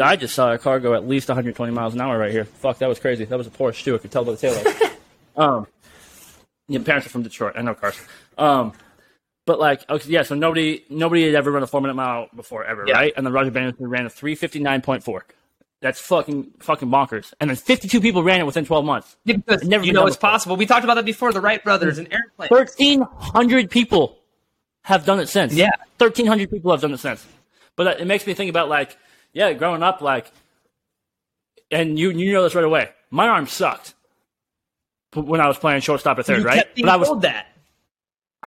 I just saw a car go at least 120 miles an hour right here. Fuck, that was crazy. That was a Porsche too. I could tell by the taillights. um, yeah, parents are from Detroit. I know cars. Um, but like, okay, yeah. So nobody, nobody had ever run a four minute mile before ever, Yeah. right? And then Roger Bannister ran a 359.4. That's fucking fucking bonkers. And then 52 people ran it within 12 months. Yeah, because Never you know it's before. possible. We talked about that before. The Wright brothers and airplane. 1,300 people have done it since. Yeah. 1,300 people have done it since. But it makes me think about like, yeah, growing up, like, and you you know this right away. My arm sucked when I was playing shortstop at third, you right? but I was told that.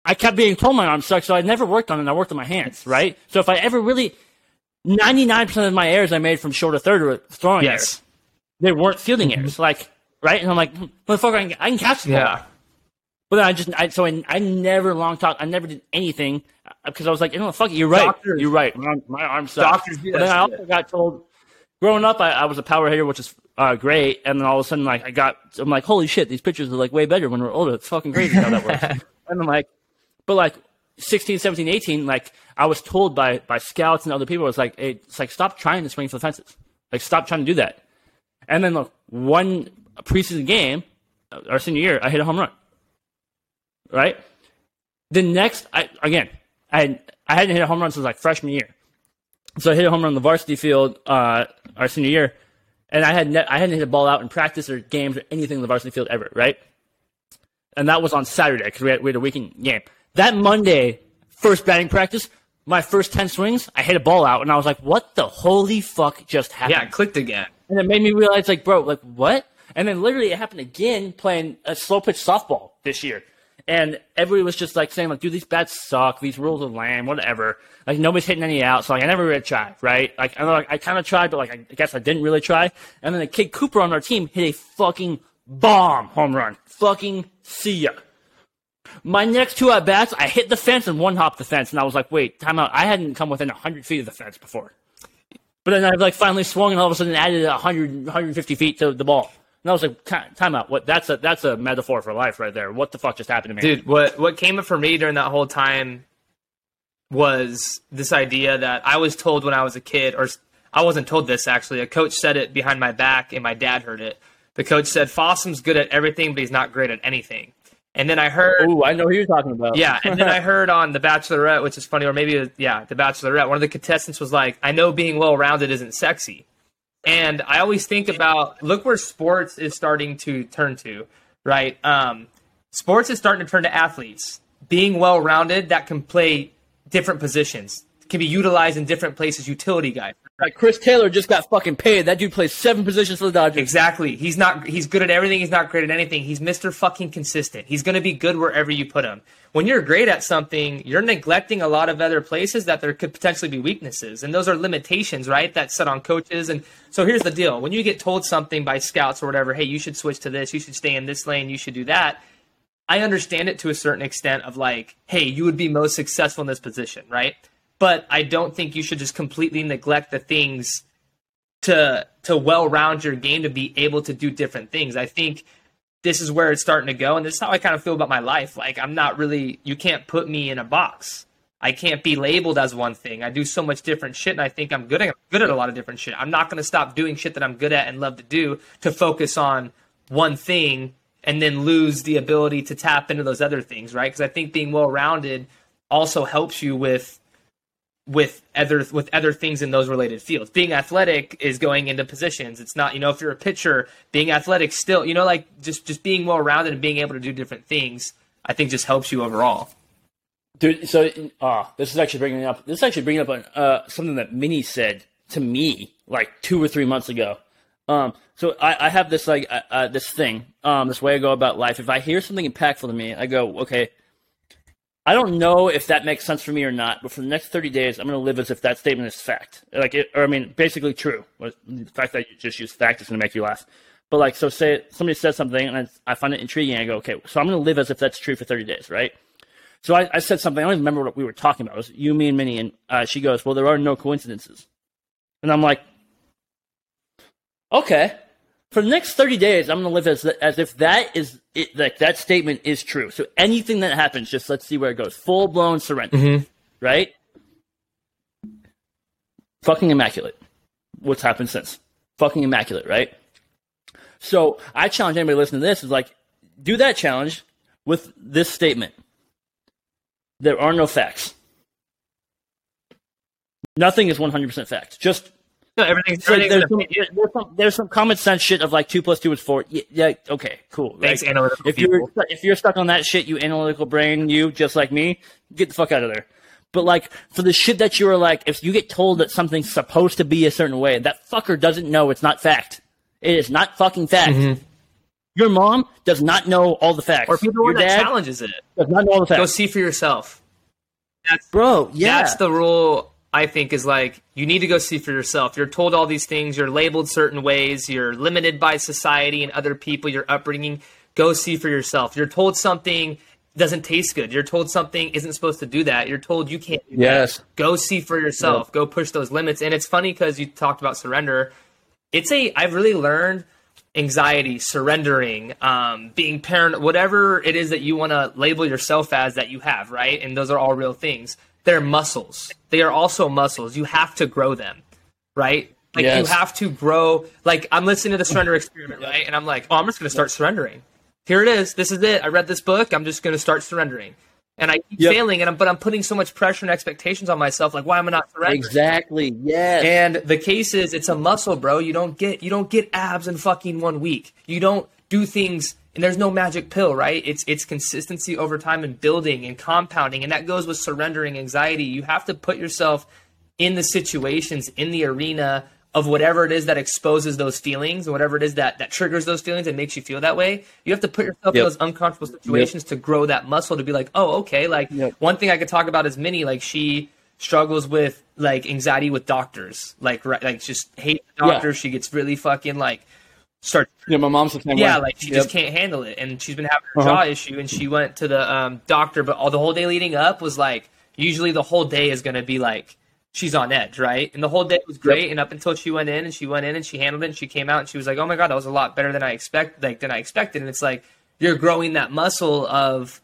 I kept being told my arm sucked, so I never worked on it. I worked on my hands, right? So if I ever really, ninety nine percent of my errors I made from short to third were throwing errors. Yes. They weren't fielding errors, like right. And I'm like, "Hmm, motherfucker, I can, I can catch the ball. Yeah. But then I just, I, so I, I never long talk. I never did anything because I was like, you know, fuck it, you're right. Doctors- you're right. My, arm- my arm sucks. Doctors do but then I also got told, growing up, I, I was a power hitter, which is uh, great. And then all of a sudden, like, I got, I'm like, holy shit, these pictures are like way better when we're older. It's fucking crazy how that works. <laughs> and I'm like, but like 16, 17, 18, like I was told by by scouts and other people, it's like, hey, it's like stop trying to swing for the fences. Like stop trying to do that. And then look, one preseason game, uh, our senior year, I hit a home run. Right. The next, I again, I had, I hadn't hit a home run since like freshman year. So I hit a home run on the varsity field uh, our senior year, and I had ne- I hadn't hit a ball out in practice or games or anything in the varsity field ever, right? And that was on Saturday because we had, we had a weekend game. That Monday, first batting practice, my first ten swings, I hit a ball out, and I was like, "What the holy fuck just happened?" Yeah, it clicked again. And it made me realize, like, bro, like, what? And then literally it happened again playing a slow pitch softball this year. And everybody was just like saying, like, dude, these bats suck. These rules are lame, whatever. Like, nobody's hitting any out. So, like, I never really tried, right? Like, I, like, I kind of tried, but, like, I guess I didn't really try. And then the kid Cooper on our team hit a fucking bomb home run. Fucking see ya. My next two at bats, I hit the fence and one hopped the fence. And I was like, wait, time out. I hadn't come within 100 feet of the fence before. But then I like finally swung and all of a sudden added 100, 150 feet to the ball. And I was like, time out. What? That's a that's a metaphor for life right there. What the fuck just happened to me? Dude, what what came up for me during that whole time was this idea that I was told when I was a kid, or I wasn't told this actually. A coach said it behind my back, and my dad heard it. The coach said Fossum's good at everything, but he's not great at anything. And then I heard, Ooh, I know who you're talking about. yeah, and then I <laughs> heard on The Bachelorette, which is funny, or maybe was- yeah, The Bachelorette, one of the contestants was like, "I know being well rounded isn't sexy." And I always think about look where sports is starting to turn to, right? Um, sports is starting to turn to athletes being well rounded that can play different positions, can be utilized in different places. Utility guy, like Chris Taylor just got fucking paid. That dude plays seven positions for the Dodgers. Exactly. He's not. He's good at everything. He's not great at anything. He's Mister Fucking Consistent. He's going to be good wherever you put him. When you're great at something, you're neglecting a lot of other places that there could potentially be weaknesses, and those are limitations, right? That's set on coaches. And so here's the deal: when you get told something by scouts or whatever, hey, you should switch to this, you should stay in this lane, you should do that. I understand it to a certain extent of like, hey, you would be most successful in this position, right? But I don't think you should just completely neglect the things to to well round your game to be able to do different things. I think this is where it's starting to go, and this is how I kind of feel about my life. Like I'm not really you can't put me in a box. I can't be labeled as one thing. I do so much different shit, and I think I'm good at good at a lot of different shit. I'm not going to stop doing shit that I'm good at and love to do to focus on one thing and then lose the ability to tap into those other things, right? Because I think being well rounded also helps you with with other with other things in those related fields. Being athletic is going into positions. It's not, you know, if you're a pitcher, being athletic still, you know, like just just being well rounded and being able to do different things, I think just helps you overall. Dude, so uh, this is actually bringing up this is actually bringing up uh, something that Minnie said to me like two or three months ago. Um, so I, I have this like uh, uh, this thing, um, this way I go about life. If I hear something impactful to me, I go, okay. I don't know if that makes sense for me or not, but for the next thirty days, I'm going to live as if that statement is fact, like it, or I mean, basically true. The fact that you just use fact is going to make you laugh. But like, so say somebody says something and I, I find it intriguing, I go, okay, so I'm going to live as if that's true for thirty days, right? So I, I said something. I don't even remember what we were talking about. It was you, me, and Minnie, and uh, she goes, "Well, there are no coincidences," and I'm like, "Okay." For the next thirty days, I'm going to live as as if that is it, like that statement is true. So anything that happens, just let's see where it goes. Full blown surrender, mm-hmm. right? Fucking immaculate. What's happened since? Fucking immaculate, right? So I challenge anybody listening to this is like, do that challenge with this statement. There are no facts. Nothing is 100% fact. Just No, <laughs> everything's, So everything's there's, some, there's, some, there's some common sense shit of like two plus two is four. Yeah, yeah okay, cool. Thanks, Like, analytical if you're people. if you're stuck on that shit, you analytical brain, you just like me, get the fuck out of there. But like for the shit that you are like, if you get told that something's supposed to be a certain way, that fucker doesn't know it's not fact. It is not fucking fact. Your mom does not know all the facts. Mm-hmm. Or people Your that dad challenges it. does not know all the facts. Go see for yourself. That's Bro, yeah. That's the rule I think is like you need to go see for yourself. You're told all these things, you're labeled certain ways, you're limited by society and other people, your upbringing. Go see for yourself. You're told something doesn't taste good. You're told something isn't supposed to do that. You're told you can't do Yes. that. Go see for yourself. Go push those limits. And it's funny because you talked about surrender. It's a I've really learned anxiety, surrendering, um, being parent, whatever it is that you want to label yourself as that you have, right? And those are all real things. They're muscles. They are also muscles. You have to grow them, right? Like Yes. you have to grow. Like I'm listening to the surrender experiment, right? And I'm like, oh, I'm just going to start surrendering. Here it is. This is it. I read this book. I'm just going to start surrendering. And I keep Yep. failing, and I'm, but I'm putting so much pressure and expectations on myself. Like, why am I not surrendering? exactly. Yes. And the case is, it's a muscle, bro. You don't get you don't get abs in fucking one week. You don't do things, and there's no magic pill, right? It's it's consistency over time and building and compounding, and that goes with surrendering anxiety. You have to put yourself in the situations, in the arena of whatever it is that exposes those feelings, and whatever it is that that triggers those feelings and makes you feel that way. You have to put yourself in those uncomfortable situations to grow that muscle to be like, oh, okay, like Yep. one thing I could talk about is Minnie, like she struggles with like anxiety with doctors, like right, like just hate Yeah. doctors. She gets really fucking like start yeah, my mom's the same yeah, way. like she Yep. just can't handle it, and she's been having a Uh-huh. jaw issue, and she went to the um, doctor, but all the whole day leading up was like usually the whole day is going to be like she's on edge, right? And the whole day was great, and up until she went in, and she went in and she handled it, and she came out, and she was like, "Oh my god, that was a lot better than I expect, like than I expected." And it's like you're growing that muscle of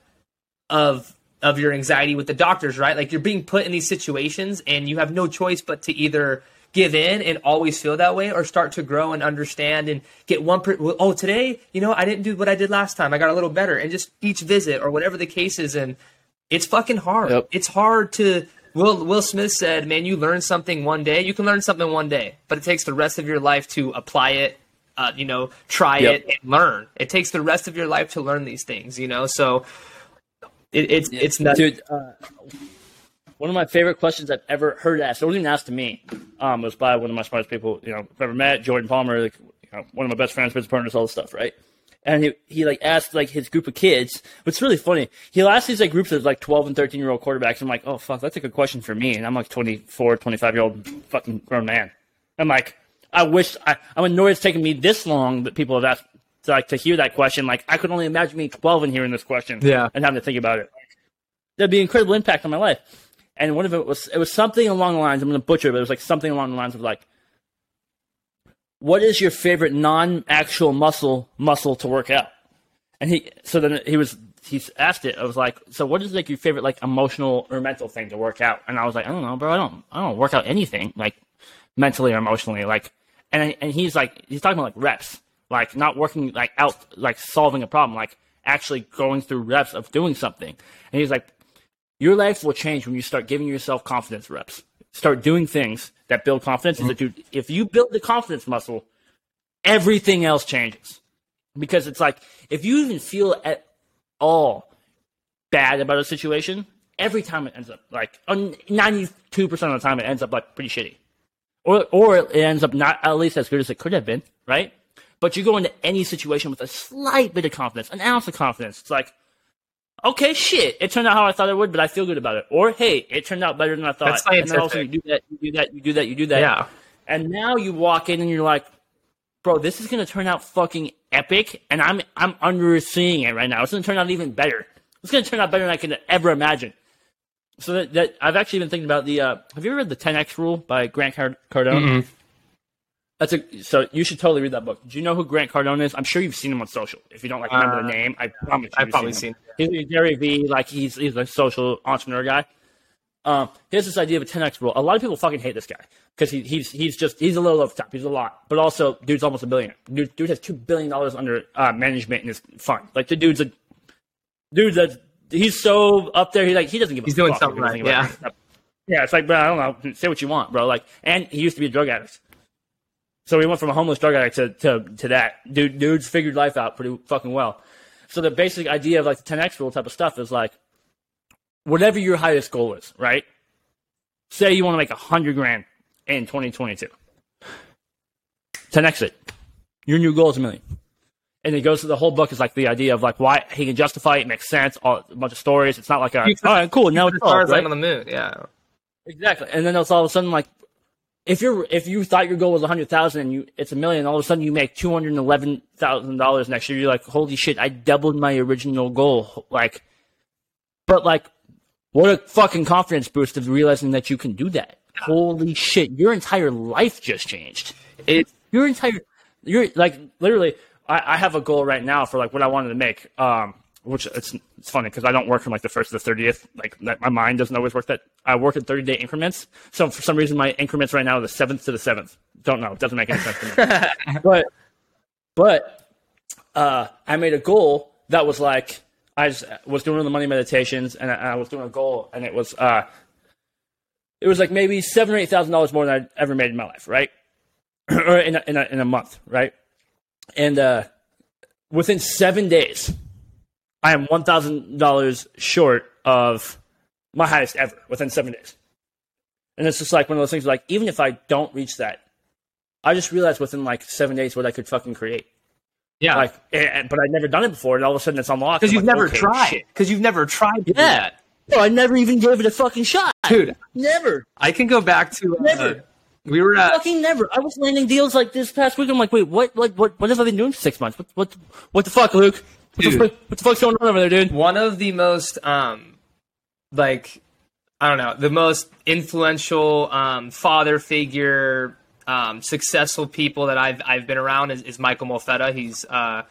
of of your anxiety with the doctors, right? Like you're being put in these situations and you have no choice but to either give in and always feel that way or start to grow and understand and get one per- oh today, you know, I didn't do what I did last time. I got a little better and just each visit or whatever the case is and it's fucking hard. Yep. It's hard to Will Will Smith said, "Man, you learn something one day. You can learn something one day, but it takes the rest of your life to apply it, uh, you know, try Yep. it and learn. It takes the rest of your life to learn these things, you know. So it, it's it's nuts. Dude, uh, one of my favorite questions I've ever heard asked, it wasn't even asked to me, um, was by one of my smartest people, you know, I've ever met, Jordan Palmer, like, you know, one of my best friends, business partners, all this stuff, right? And he, he like asked like his group of kids. What's really funny, he'll ask these like groups of like 12 and 13 year old quarterbacks. I'm like, oh fuck, that's a good question for me. And I'm like 24, 25 year old fucking grown man. I'm like, I wish I, I'm annoyed it's taken me this long that people have asked to like to hear that question. Like I could only imagine being 12 and hearing this question. Yeah. And having to think about it. That'd be incredible impact on my life. And one of it was it was something along the lines. I'm going to butcher, it, but it was like something along the lines of like, what is your favorite non-actual muscle muscle to work out? And he so then he was he asked it. I was like, so what is like your favorite like emotional or mental thing to work out? And I was like, I don't know, bro. I don't I don't work out anything like mentally or emotionally. Like, and and he's like he's talking about like reps, like not working like out like solving a problem, like actually going through reps of doing something. And he's like, your life will change when you start giving yourself confidence reps. Start doing things that build confidence. Dude, mm-hmm. if you build the confidence muscle, everything else changes. Because it's like if you even feel at all bad about a situation, every time it ends up like ninety-two percent of the time it ends up like pretty shitty, or or it ends up not at least as good as it could have been, right? But you go into any situation with a slight bit of confidence, an ounce of confidence. It's like, okay, shit, it turned out how I thought it would, but I feel good about it. Or hey, it turned out better than I thought. That's and then also you do that, you do that, you do that, you do that. Yeah. And now you walk in and you're like, bro, this is gonna turn out fucking epic, and I'm I'm underseeing it right now. It's gonna turn out even better. It's gonna turn out better than I can ever imagine. So that, that I've actually been thinking about the. Uh, have you ever read the 10x Rule by Grant Card- Cardone? That's a so you should totally read that book. Do you know who Grant Cardone is? I'm sure you've seen him on social. If you don't like remember Uh, the name, I promise I've probably seen seen. He's Gary V, like he's he's a social entrepreneur guy. Um, he has this idea of a 10x rule. A lot of people fucking hate this guy because he, he's he's just he's a little over the top. He's a lot, but also dude's almost a billionaire. Dude, dude has two billion dollars under uh, management in his fund. Like the dude's a dude that's he's so up there. He like he doesn't give. He's a doing fuck something right, think about this stuff. Yeah, it's like, bro, I don't know. Say what you want, bro. Like, and he used to be a drug addict. So we went from a homeless drug addict to, to, to that. Dude, dudes figured life out pretty fucking well. So the basic idea of like the 10x rule type of stuff is like, whatever your highest goal is, right? Say you want to make a hundred grand in 2022. 10x it. Your new goal is a million. And it goes to the whole book is like the idea of like why he can justify it, makes sense, all, a bunch of stories. It's not like a, all right, cool, now it's solved, right? on the moon, yeah. Exactly. And then it's all of a sudden like if you're if you thought your goal was a hundred thousand and you it's a million, all of a sudden you make two hundred and eleven thousand dollars next year. You're like, holy shit, I doubled my original goal. Like, but like, what a fucking confidence boost of realizing that you can do that. Holy shit, your entire life just changed. It Your entire, you're like literally. I, I have a goal right now for like what I wanted to make. Um, which it's it's funny because I don't work from like the first to the thirtieth. Like my mind doesn't always work that. I work in thirty day increments. So for some reason, my increments right now are the seventh to the seventh. Don't know. It doesn't make any sense to me. <laughs> but but uh, I made a goal that was like I just was doing the money meditations and I, I was doing a goal and it was uh, it was like maybe seven or eight thousand dollars more than I'd ever made in my life, right? <clears throat> or in a, in a, in a month, right? And uh, within seven days, I am one thousand dollars short of my highest ever within seven days. And it's just like one of those things. Like even if I don't reach that, I just realized within like seven days what I could fucking create. yeah. Like, and, but I'd never done it before, and all of a sudden it's unlocked. because you've like, never okay, tried. shit. Because you've never tried that. No, I never even gave it a fucking shot. Dude, Never. I can go back to uh, Never. we were at Fucking never. I was landing deals like this past week. I'm like, wait, what? What? What? What have I been doing for six months? What? What? What the fuck, Luke? What the, fuck, what the fuck's going on over there, dude? one of the most um like I don't know, the most influential um father figure um successful people that I've I've been around is, is Michael Mofetta. He's uh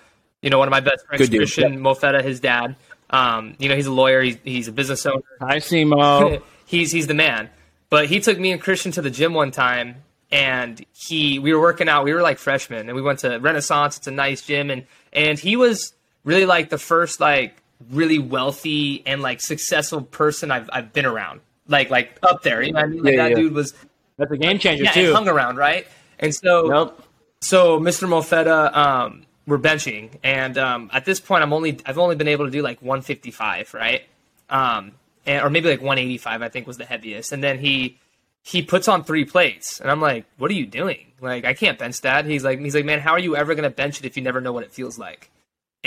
you know one of my best friends Good dude. Christian Mofetta, his dad. Um, you know, he's a lawyer, he's he's a business owner. Hi, Simo. <laughs> he's he's the man. But he took me and Christian to the gym one time, and he we were working out. We were like freshmen, and we went to Renaissance. It's a nice gym, and and he was really like the first like really wealthy and like successful person I've I've been around. Like like up there, you know what I mean? Like Yeah, that yeah. dude was That's a game changer yeah, too. and hung around, right? And so Nope. so Mr. Mofetta, um, we're benching, and um, at this point, I'm only I've only been able to do like 155, right? Um, and, or maybe like 185, I think was the heaviest. And then he he puts on three plates, and I'm like, "What are you doing? Like, I can't bench that." He's like, "He's like, man, how are you ever gonna bench it if you never know what it feels like?"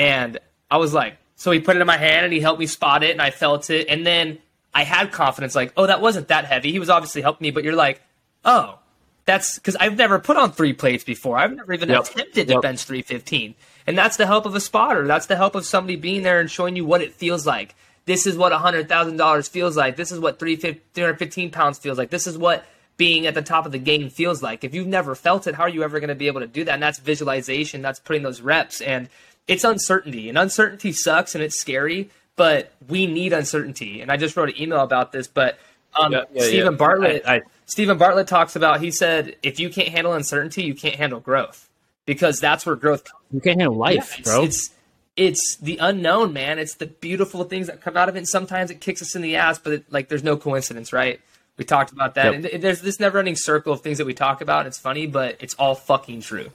And I was like, so he put it in my hand and he helped me spot it, and I felt it, and then I had confidence, like, "Oh, that wasn't that heavy." He was obviously helping me, but you're like, "Oh." That's because I've never put on three plates before. I've never even Yep. attempted to Yep. bench 315. And that's the help of a spotter. That's the help of somebody being there and showing you what it feels like. This is what $100,000 feels like. This is what 315 pounds feels like. This is what being at the top of the game feels like. If you've never felt it, how are you ever going to be able to do that? And that's visualization. That's putting those reps. And it's uncertainty. And uncertainty sucks and it's scary, but we need uncertainty. And I just wrote an email about this, but um, Yeah, yeah, Stephen yeah. Bartlett. I- I- Steven Bartlett talks about. He said, if you can't handle uncertainty, you can't handle growth, because that's where growth comes. You can't handle life, it's, bro. It's it's the unknown, man. It's the beautiful things that come out of it. And sometimes it kicks us in the ass, but it, like there's no coincidence, right? We talked about that. Yep. And there's this never-ending circle of things that we talk about. It's funny, but it's all fucking true.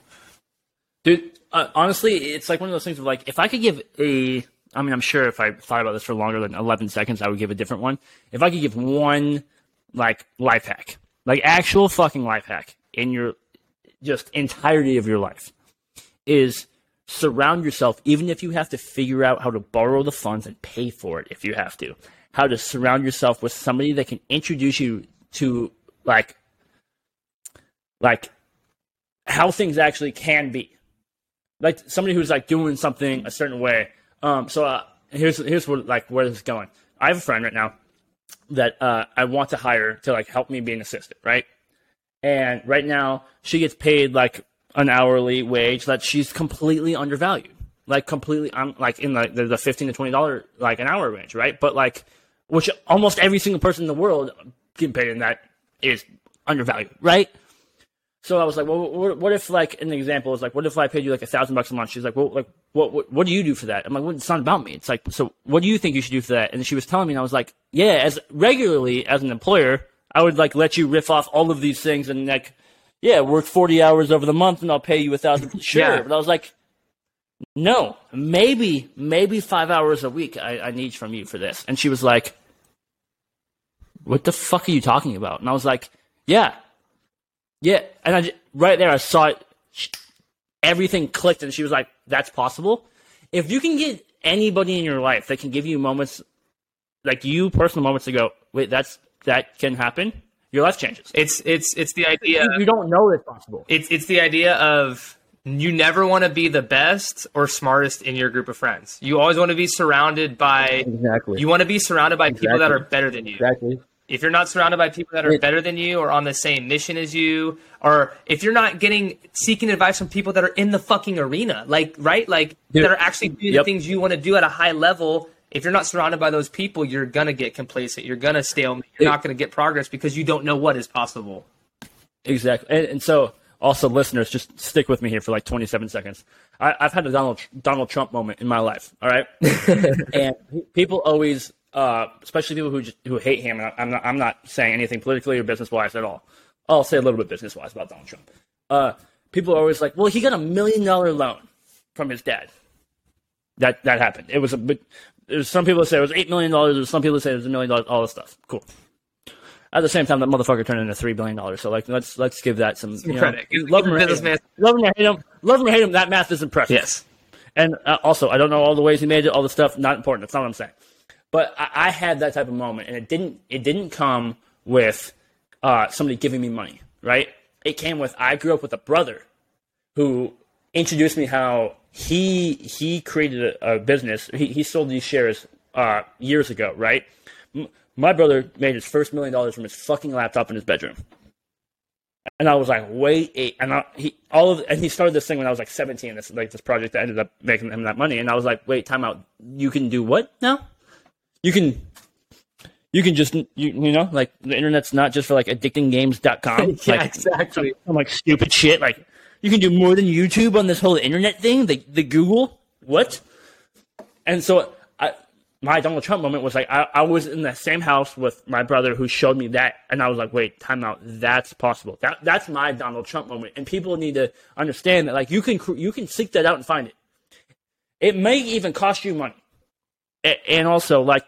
Dude, uh, honestly, it's like one of those things of like, if I could give a, I mean, I'm sure if I thought about this for longer than 11 seconds, I would give a different one. If I could give one, like, life hack, like actual fucking life hack in your just entirety of your life, is surround yourself, even if you have to figure out how to borrow the funds and pay for it if you have to, how to surround yourself with somebody that can introduce you to, like, like, how things actually can be like somebody who's like doing something a certain way. Um, so uh, here's here's what like where this is going. I have a friend right now that uh, I want to hire to like help me be an assistant, right? And right now she gets paid like an hourly wage that she's completely undervalued, like completely. I'm like in the the, the fifteen to twenty dollar like an hour range, right? But like, which almost every single person in the world getting paid in that is undervalued, right? So I was like, well, what, what if like an example is like, what if I paid you like a thousand bucks a month? She's like, well, like, what, what, what do you do for that? I'm like, well, it's not about me. It's like, so what do you think you should do for that? And she was telling me, and I was like, yeah, as regularly as an employer, I would like let you riff off all of these things and like, yeah, yeah, work 40 hours over the month and I'll pay you a thousand. <laughs> Sure. Yeah. But I was like, no, maybe, maybe five hours a week I, I need from you for this. And she was like, what the fuck are you talking about? And I was like, yeah, yeah. And I, ju- right there, I saw it. Everything clicked and she was like, that's possible. If you can get anybody in your life that can give you moments, like you personal moments to go, wait, that's, that can happen. Your life changes. It's it's it's the idea. You don't know it's possible. It's it's the idea of you never want to be the best or smartest in your group of friends. You always want to be surrounded by Exactly. you want to be surrounded by people that are better than you. exactly. If you're not surrounded by people that are better than you or on the same mission as you, or if you're not getting seeking advice from people that are in the fucking arena, like right, like Dude. that are actually doing Yep. the things you want to do at a high level. If you're not surrounded by those people, you're gonna get complacent. You're gonna stalemate. You're It- not gonna get progress because you don't know what is possible. Exactly. And, and so, also, listeners, just stick with me here for like 27 seconds. I, I've had a Donald Donald Trump moment in my life. All right, <laughs> and people always, uh, especially people who just, who hate him. And I'm not I'm not saying anything politically or business wise at all. I'll say a little bit business wise about Donald Trump. Uh, people are always like, "Well, he got a million dollar loan from his dad." That that happened. It was a bit. There's some people that say it was eight million dollars. There's some people that say it was a million dollars. All this stuff. Cool. At the same time, that motherfucker turned into three billion dollars. So like, let's let's give that some, you credit. A Love him or hate him. Love him or hate him. Love him or hate him. That math is impressive. Yes. And uh, also, I don't know all the ways he made it. All the stuff not important. That's not what I'm saying. But I, I had that type of moment, and it didn't. It didn't come with uh, somebody giving me money. Right. It came with I grew up with a brother who introduced me how he he created a, a business. He, he sold these shares uh, years ago, right? M- my brother made his first million dollars from his fucking laptop in his bedroom, and I was like, wait, eight, and I, he all of and he started this thing when I was like seventeen. This like this project that ended up making him that money, and I was like, wait, time out. You can do what now? You can. You can just you, you know like the internet's not just for like addictinggames.com. <laughs> Yeah, like, exactly. some like stupid shit. Like you can do more than YouTube on this whole internet thing. The the Google what? And so I, my Donald Trump moment was like I, I was in the same house with my brother who showed me that, and I was like, wait, time out. That's possible. That that's my Donald Trump moment, and people need to understand that like you can you can seek that out and find it. It may even cost you money, and also like.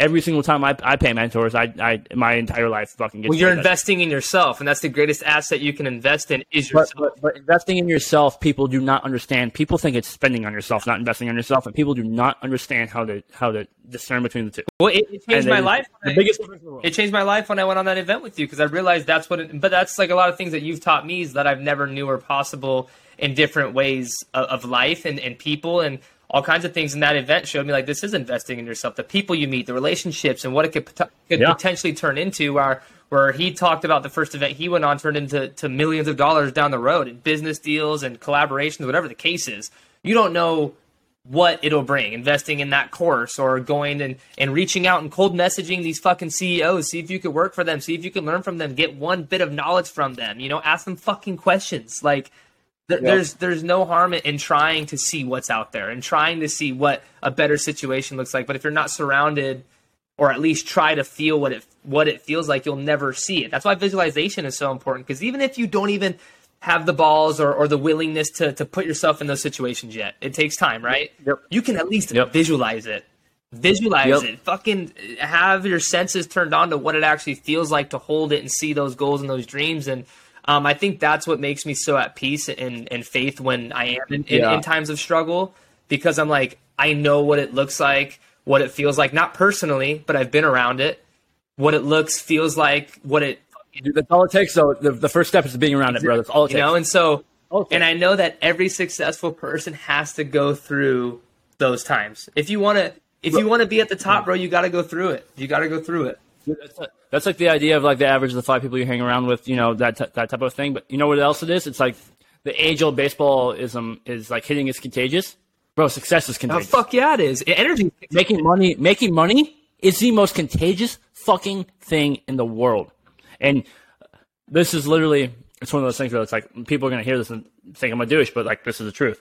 Every single time I, I pay mentors, I, I my entire life fucking gets. Well, you're investing in yourself, and that's the greatest asset you can invest in is But, yourself. but, but investing in yourself, people do not understand. People think it's spending on yourself, not investing on yourself, and people do not understand how to how to discern between the two. well, it, it changed And my life. The when I- biggest in the world. it changed my life when I went on that event with you because I realized that's what. It, but that's like a lot of things that you've taught me is that I've never knew were possible in different ways of, of life and, and people and all kinds of things in that event showed me like this is investing in yourself. The people you meet, the relationships, and what it could, pot- could Yeah. potentially turn into. Where where he talked about the first event he went on turned into to millions of dollars down the road in business deals and collaborations, whatever the case is. You don't know what it'll bring investing in that course or going and, and reaching out and cold messaging these fucking CEOs, see if you could work for them, see if you can learn from them, get one bit of knowledge from them, you know, ask them fucking questions. Like th- there's there's no harm in, in trying to see what's out there and trying to see what a better situation looks like. But if you're not surrounded or at least try to feel what it what it feels like, you'll never see it. That's why visualization is so important because even if you don't even have the balls or, or the willingness to, to put yourself in those situations yet, it takes time, right? Yep. You can at least Yep. visualize it. Visualize Yep. it. Fucking have your senses turned on to what it actually feels like to hold it and see those goals and those dreams. And um, I think that's what makes me so at peace and, and faith when I am in, in, Yeah. in times of struggle because I'm like, I know what it looks like, what it feels like, not personally, but I've been around it, what it looks, feels like, what it, Dude, that's all it takes. So the, the first step is being around it, bro. That's all it you know, and so, Okay. and I know that every successful person has to go through those times. If you want to, if you want to be at the top, bro, you got to go through it. You got to go through it. That's, like- that's like the idea of like the average of the five people you hang around with, you know, that t- that type of thing. But you know what else it is? It's like the age old baseballism is like hitting is contagious, bro. Success is Oh, contagious. fuck yeah, it is. Energy. making money making money is the most contagious fucking thing in the world and this is literally it's one of those things where it's like people are going to hear this and think i'm a douche but like this is the truth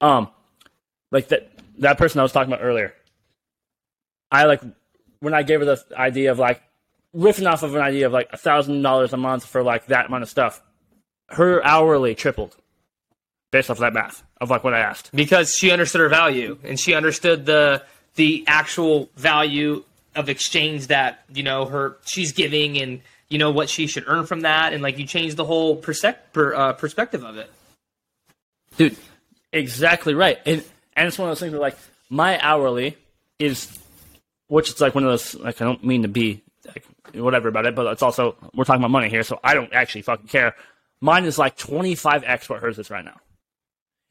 um like that that person i was talking about earlier i like when i gave her the idea of like riffing off of an idea of like a thousand dollars a month for like that amount of stuff her hourly tripled based off that math of like what I asked. because she understood her value and she understood the the actual value of exchange that you know her she's giving and you know what she should earn from that and like you change the whole persec- per, uh, perspective of it. Dude, exactly right. And and it's one of those things where like my hourly is which is like one of those like I don't mean to be like whatever about it, but it's also we're talking about money here, so I don't actually fucking care. Mine is like twenty five X what hers is right now.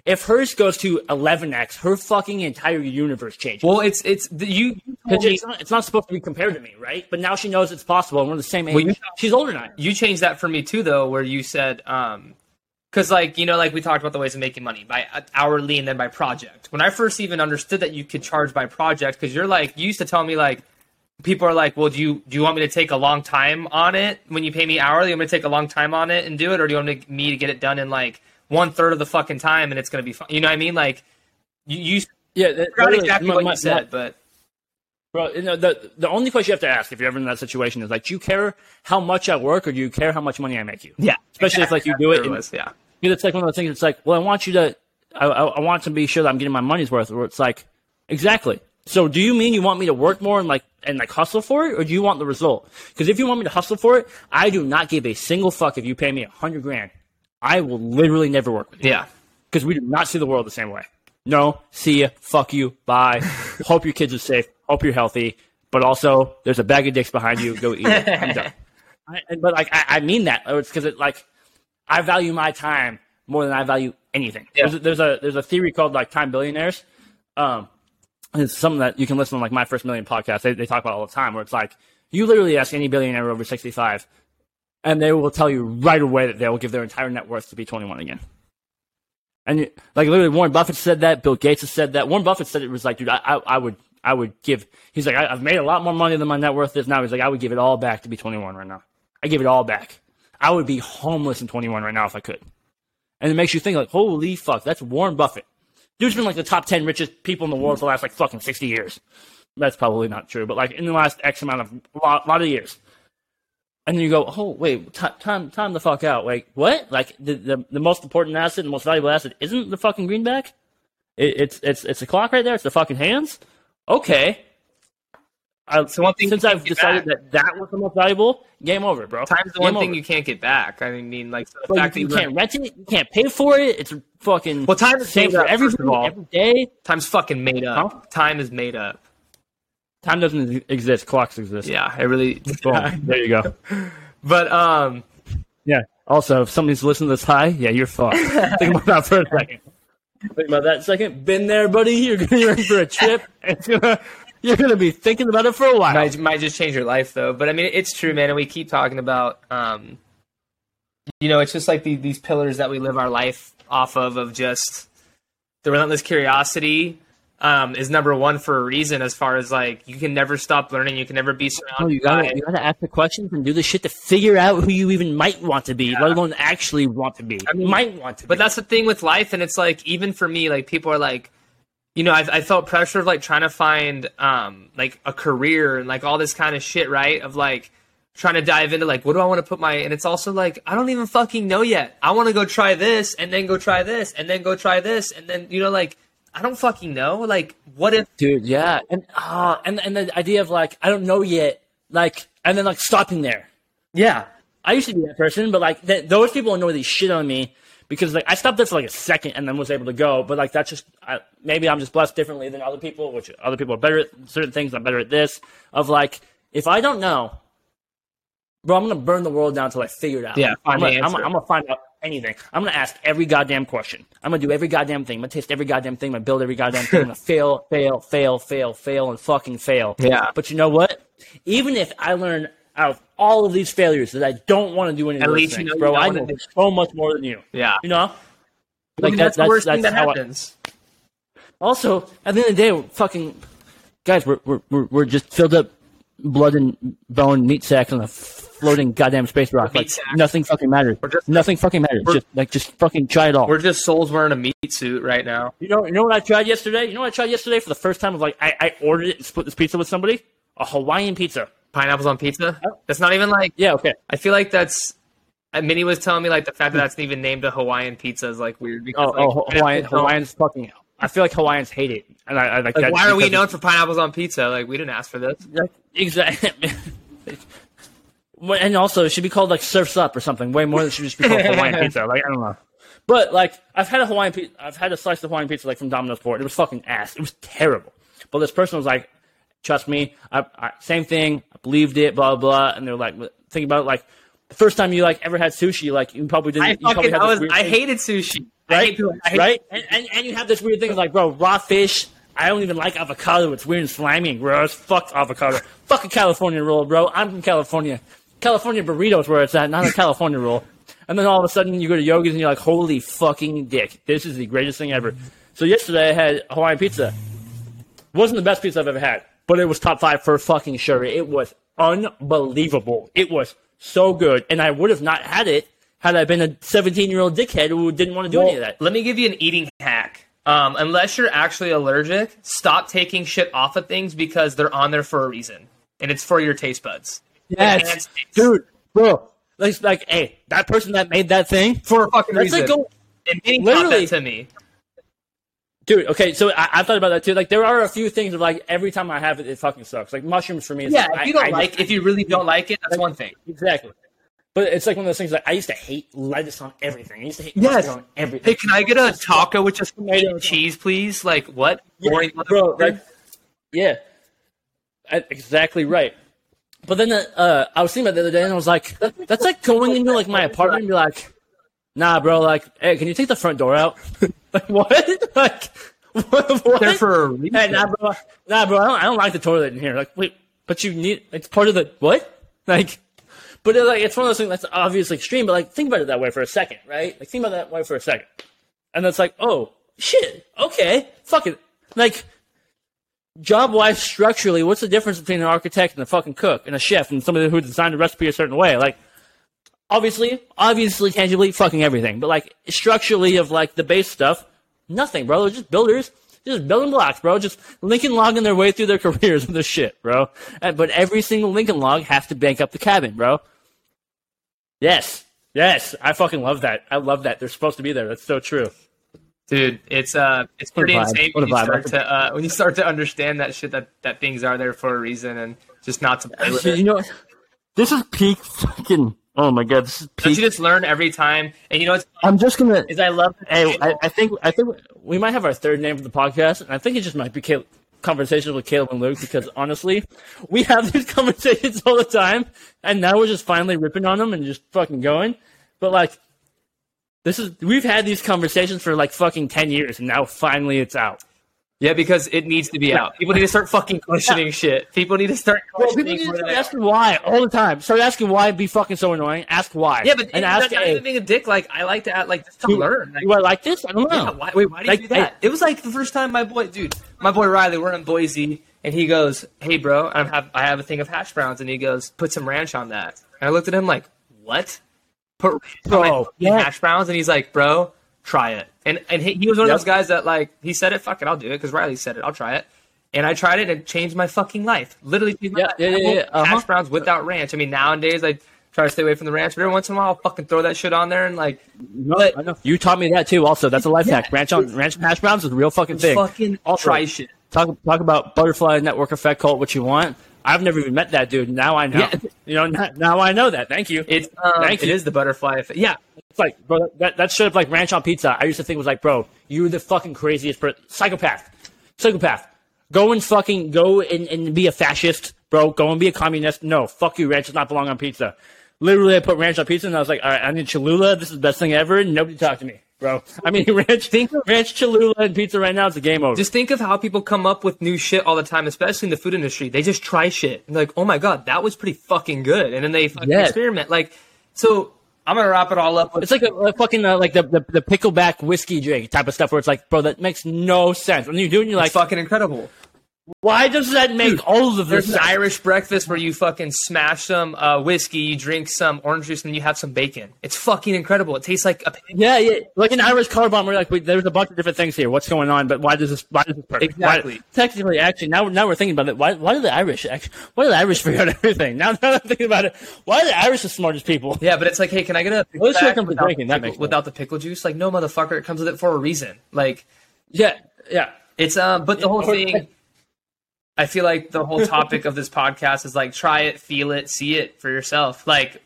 If hers goes to eleven X, her fucking entire universe changes. Well, it's it's the, you. It's, me- not, it's not supposed to be compared to me, right? But now she knows it's possible, and we're the same age. Well, you- She's older than I you changed that for me too though where you said um because like you know like we talked about the ways of making money by uh, hourly and then by project. When i first even understood that you could charge by project because you're like you used to tell me like people are like well do you do you want me to take a long time on it when you pay me hourly? I'm going to take a long time on it and do it or do you want me- to get it done in like one third of the fucking time and it's going to be fun you know what i mean? Like you, you Yeah, that, forgot exactly my- what my- you said but Bro, you know, the the only question you have to ask if you're ever in that situation is like, do you care how much I work or do you care how much money I make you? yeah Especially if like you do it, in, yeah because it's like one of those things. It's like, well, I want you to, I, I, I want to be sure that I'm getting my money's worth. Where it's like, exactly. So, do you mean you want me to work more and like and like hustle for it, or do you want the result? Because if you want me to hustle for it, I do not give a single fuck if you pay me a hundred grand. I will literally never work with you yeah because we do not see the world the same way. No, see ya, fuck you, bye. <laughs> Hope your kids are safe. Hope you're healthy. But also, there's a bag of dicks behind you. Go eat it. I'm done. <laughs> I, but like, I, I mean that. It's because it like, I value my time more than I value anything. Yeah. There's, a, there's a there's a theory called like time billionaires. Um, it's something that you can listen to like my first million podcast. They, they talk about all the time. Where it's like you literally ask any billionaire over 65, and they will tell you right away that they will give their entire net worth to be 21 again. And like literally, Warren Buffett said that. Bill Gates has said that. Warren Buffett said it was like, dude, I, I, I would, I would give. He's like, I, I've made a lot more money than my net worth is now. He's like, I would give it all back to be 21 right now. I give it all back. I would be homeless in 21 right now if I could. And it makes you think like, holy fuck, that's Warren Buffett. Dude's been like the top 10 richest people in the world for the last like fucking 60 years. That's probably not true, but like in the last X amount of lot, lot of years. And then you go, oh wait, ti time, time the fuck out. Like what? Like the, the the most important asset, the most valuable asset, isn't the fucking greenback? It, it's it's it's the clock right there. It's the fucking hands. Okay. I, So one thing since I've decided back. that that was the most valuable, game over, bro. time's the Game one thing you can't get back i mean like so the Bro, fact you, that you can't rent it. You can't pay for it. It's fucking Well, time is same made for up, everything every day. Time's fucking made up. Huh? Time is made up. Time doesn't exist. Clocks exist. Yeah, it really. <laughs> Boom. there you go. But um, Yeah. Also, if somebody's listening to this high, yeah, you're fucked. <laughs> Think about that for a second. Think about that second. Been there, buddy. You're gonna be ready for a trip. <laughs> It's gonna, you're gonna be thinking about it for a while. might might just change your life though. But I mean, it's true, man. And we keep talking about um, you know, it's just like the, these pillars that we live our life off of, of just the relentless curiosity. Um, is number one for a reason. As far as like, you can never stop learning. You can never be surrounded. Oh, you gotta, you gotta ask the questions and do the shit to figure out who you even might want to be, let alone actually want to be. I mean, might want to But be. that's the thing with life, and it's like even for me, like people are like, you know, I, I felt pressure of like trying to find um like a career and like all this kind of shit, right? Of like trying to dive into like what do I want to put my and it's also like I don't even fucking know yet. I want to go try this and then go try this and then go try this and then you know like I don't fucking know. Like what if dude. Yeah, and uh, and and the idea of like I don't know yet, like, and then like stopping there. yeah I used to be that person, but like th- those people annoy the shit on me because like I stopped there for like a second and then was able to go. But like that's just I, maybe I'm just blessed differently than other people, which other people are better at certain things. I'm better at this. Of like if I don't know, bro, I'm gonna burn the world down until I figure it out. Yeah, I'm the gonna, I'm. I'm gonna find out anything. I'm gonna ask every goddamn question. I'm gonna do every goddamn thing. I'm gonna taste every goddamn thing. I'm gonna build every goddamn thing. I'm gonna fail, fail, fail, fail, fail, and fucking fail. Yeah. But you know what? Even if I learn out of all of these failures that I don't want to do any of those least you things, know bro, I know do- so much more than you. yeah. You know? I mean, that- that's, the that's- worst thing that's that how I- happens. Also, at the end of the day, we're fucking guys, we're we're we're, we're just filled up blood and bone meat sacks on a floating goddamn space rock. Like sack. nothing fucking matters. just- nothing fucking matters. we're- Just like just fucking try it all. We're just souls wearing a meat suit right now. You know, you know what I tried yesterday? You know what I tried yesterday for the first time? Of like, I, I ordered it and split this pizza with somebody. A Hawaiian pizza. Pineapples on pizza. That's not even like Yeah, okay. I feel like that's uh, Minnie was telling me like the fact that that's even named a Hawaiian pizza is like weird because Oh, like, oh Hawaiian, Hawaiians fucking. I feel like Hawaiians hate it, and I, I like, Like, that why are we known for pineapples on pizza? Like we didn't ask for this. Like, exactly. <laughs> Well, and also, it should be called like Surfs Up or something. Way more than it should just be called Hawaiian <laughs> pizza. Like I don't know. But like, I've had a Hawaiian pizza. I've had a slice of Hawaiian pizza like from Domino's before. It was fucking ass. It was terrible. But this person was like, "Trust me, I, I, same thing. I believed it. Blah blah." And they're like, "Think about it, like the first time you like ever had sushi. Like you probably didn't. I you probably had I was I hated sushi. I right? hate, I hate- right? And, and, and you have this weird thing like, bro, raw fish. I don't even like avocado. It's weird and slimy and gross. Fuck avocado. Fuck a California roll, bro. I'm from California. California burritos where it's at, not a California roll. And then all of a sudden you go to Yogi's and you're like, holy fucking dick. This is the greatest thing ever. So yesterday I had Hawaiian pizza. Wasn't the best pizza I've ever had, but it was top five for fucking sure. It was unbelievable. It was so good. And I would have not had it had I been a 17 year old dickhead who didn't want to do any of that. Let me give you an eating hack. Um, unless you're actually allergic, stop taking shit off of things because they're on there for a reason, and it's for your taste buds. Yes, dude, bro. Like, like, hey, that person that made that thing, for a fucking That's reason. like go- and taught Literally. to me. dude. Okay, so I, I've thought about that too. Like, there are a few things of like every time I have it, it fucking sucks. Like mushrooms for me. Is Yeah, like, if you I- don't I like, just- if you really don't like it, that's one thing. exactly. But it's like one of those things. Like I used to hate lettuce on everything. I used to hate Yes. mustard on everything. Hey, can I get a taco with just Tomato. tomato cheese, please? Like what? Yeah, Boring bro. Like, yeah, I- exactly right. But then uh, I was thinking about the other day, and I was like, that's like going into like my apartment and be like, nah, bro, like, hey, can you take the front door out? <laughs> like what? <laughs> like what? what? There for a reason. Hey, nah, bro, nah, bro, I don't, I don't like the toilet in here. Like, wait, but you need it's part of the what? <laughs> Like, but it, like it's one of those things that's obviously extreme. But like, think about it that way for a second, right? Like, think about that way for a second, and it's like, oh shit, okay, fuck it, like. Job wise, structurally, what's the difference between an architect and a fucking cook and a chef and somebody who designed a recipe a certain way? Like, obviously, obviously, tangibly, fucking everything. But like structurally, of like the base stuff, nothing, bro. They're just builders, just building blocks, bro. Just Lincoln logging their way through their <laughs> careers with this shit, bro. But every single Lincoln log has to bank up the cabin, bro. Yes, yes, I fucking love that. I love that. They're supposed to be there. That's so true. Dude, it's uh, it's pretty insane when you start to uh, when you start to understand that shit that that things are there for a reason and just not to play with it. You know, this is peak fucking. Oh my god, this is Don't peak. you just learn every time? And you know what's I'm just gonna. is I love Hey, I, I think I think we might have our third name for the podcast, and I think it just might be Cal- conversations with Caleb and Luke because honestly, we have these <laughs> conversations all the time, and now we're just finally ripping on them and just fucking going. But like, this is we've had these conversations for like fucking ten years, and now finally it's out. yeah because it needs to be out. People need to start fucking questioning shit. People need to start Well, people need to start asking why all the time. Start asking why and be fucking so annoying. Ask why. Yeah, but and not, ask, not even being a dick. Like I like to act like just to do, learn. Like, do I like this? I don't know. yeah, why, wait, why do you do that? hey- it was like the first time my boy, dude, my boy Riley, we're in Boise, and he goes, "Hey, bro, I have I have a thing of hash browns," and he goes, "Put some ranch on that." And I looked at him like, "What? Put ranch on my Bro, yeah. hash browns?" And he's like, "Bro, try it." And and he, he was one of those guys that like he said it. Fuck it, I'll do it because Riley said it. I'll try it. And I tried it and it changed my fucking life. Literally changed my Yeah, yeah, yeah, yeah, uh-huh. Hash browns without ranch. I mean, nowadays I try to stay away from the ranch, but every once in a while I'll fucking throw that shit on there and like No, But- I know. You taught me that too. Also, that's a life hack. Ranch on ranch hash browns is a real fucking thing. fucking Also, try shit. Talk talk about butterfly network effect. Call it what you want. I've never even met that dude. Now I know. Yeah. <laughs> You know. Now, now I know that. Thank you. It's um, Thank it you. is the butterfly effect. Yeah, It's like, bro, that that shit up like ranch on pizza. I used to think was like, bro, you're the fucking craziest person. Psychopath. Psychopath. Go and fucking go and, and be a fascist, bro. Go and be a communist. No, fuck you. Ranch does not belong on pizza. Literally, I put ranch on pizza and I was like, all right, I need Cholula. This is the best thing ever. Nobody talk to me, bro. <laughs> I mean, ranch, think ranch, Cholula, and pizza right now. It's a game over. just think of how people come up with new shit all the time, especially in the food industry. They just try shit. And like, oh my god, that was pretty fucking good, and then they fucking Yes. experiment. Like, so I'm gonna wrap it all up with It's like a, a fucking uh, like the, the the pickleback whiskey drink type of stuff where it's like, bro, that makes no sense. When you do it, you're like, it's fucking incredible. Why does that make all of There's an Irish breakfast where you fucking smash some uh, whiskey, you drink some orange juice, and you have some bacon. It's fucking incredible. It tastes like a Yeah, yeah, like an Irish car bomb. We're like, wait, there's a bunch of different things here. What's going on? But why does this? Why does this? Perfect? Why- Exactly. technically, actually, now now we're thinking about it. Why why do the Irish actually? Why do the Irish figure out <laughs> everything? Now, now that I'm thinking about it, why are the Irish the smartest people? Yeah, but it's like, hey, can I get a Well, this comes with without, drinking, the that pickle, makes without the pickle juice? Like, no, motherfucker, it comes with it for a reason. Like, Yeah, yeah. it's um, but the whole thing. I feel like the whole <laughs> topic of this podcast is like, try it, feel it, see it for yourself. Like,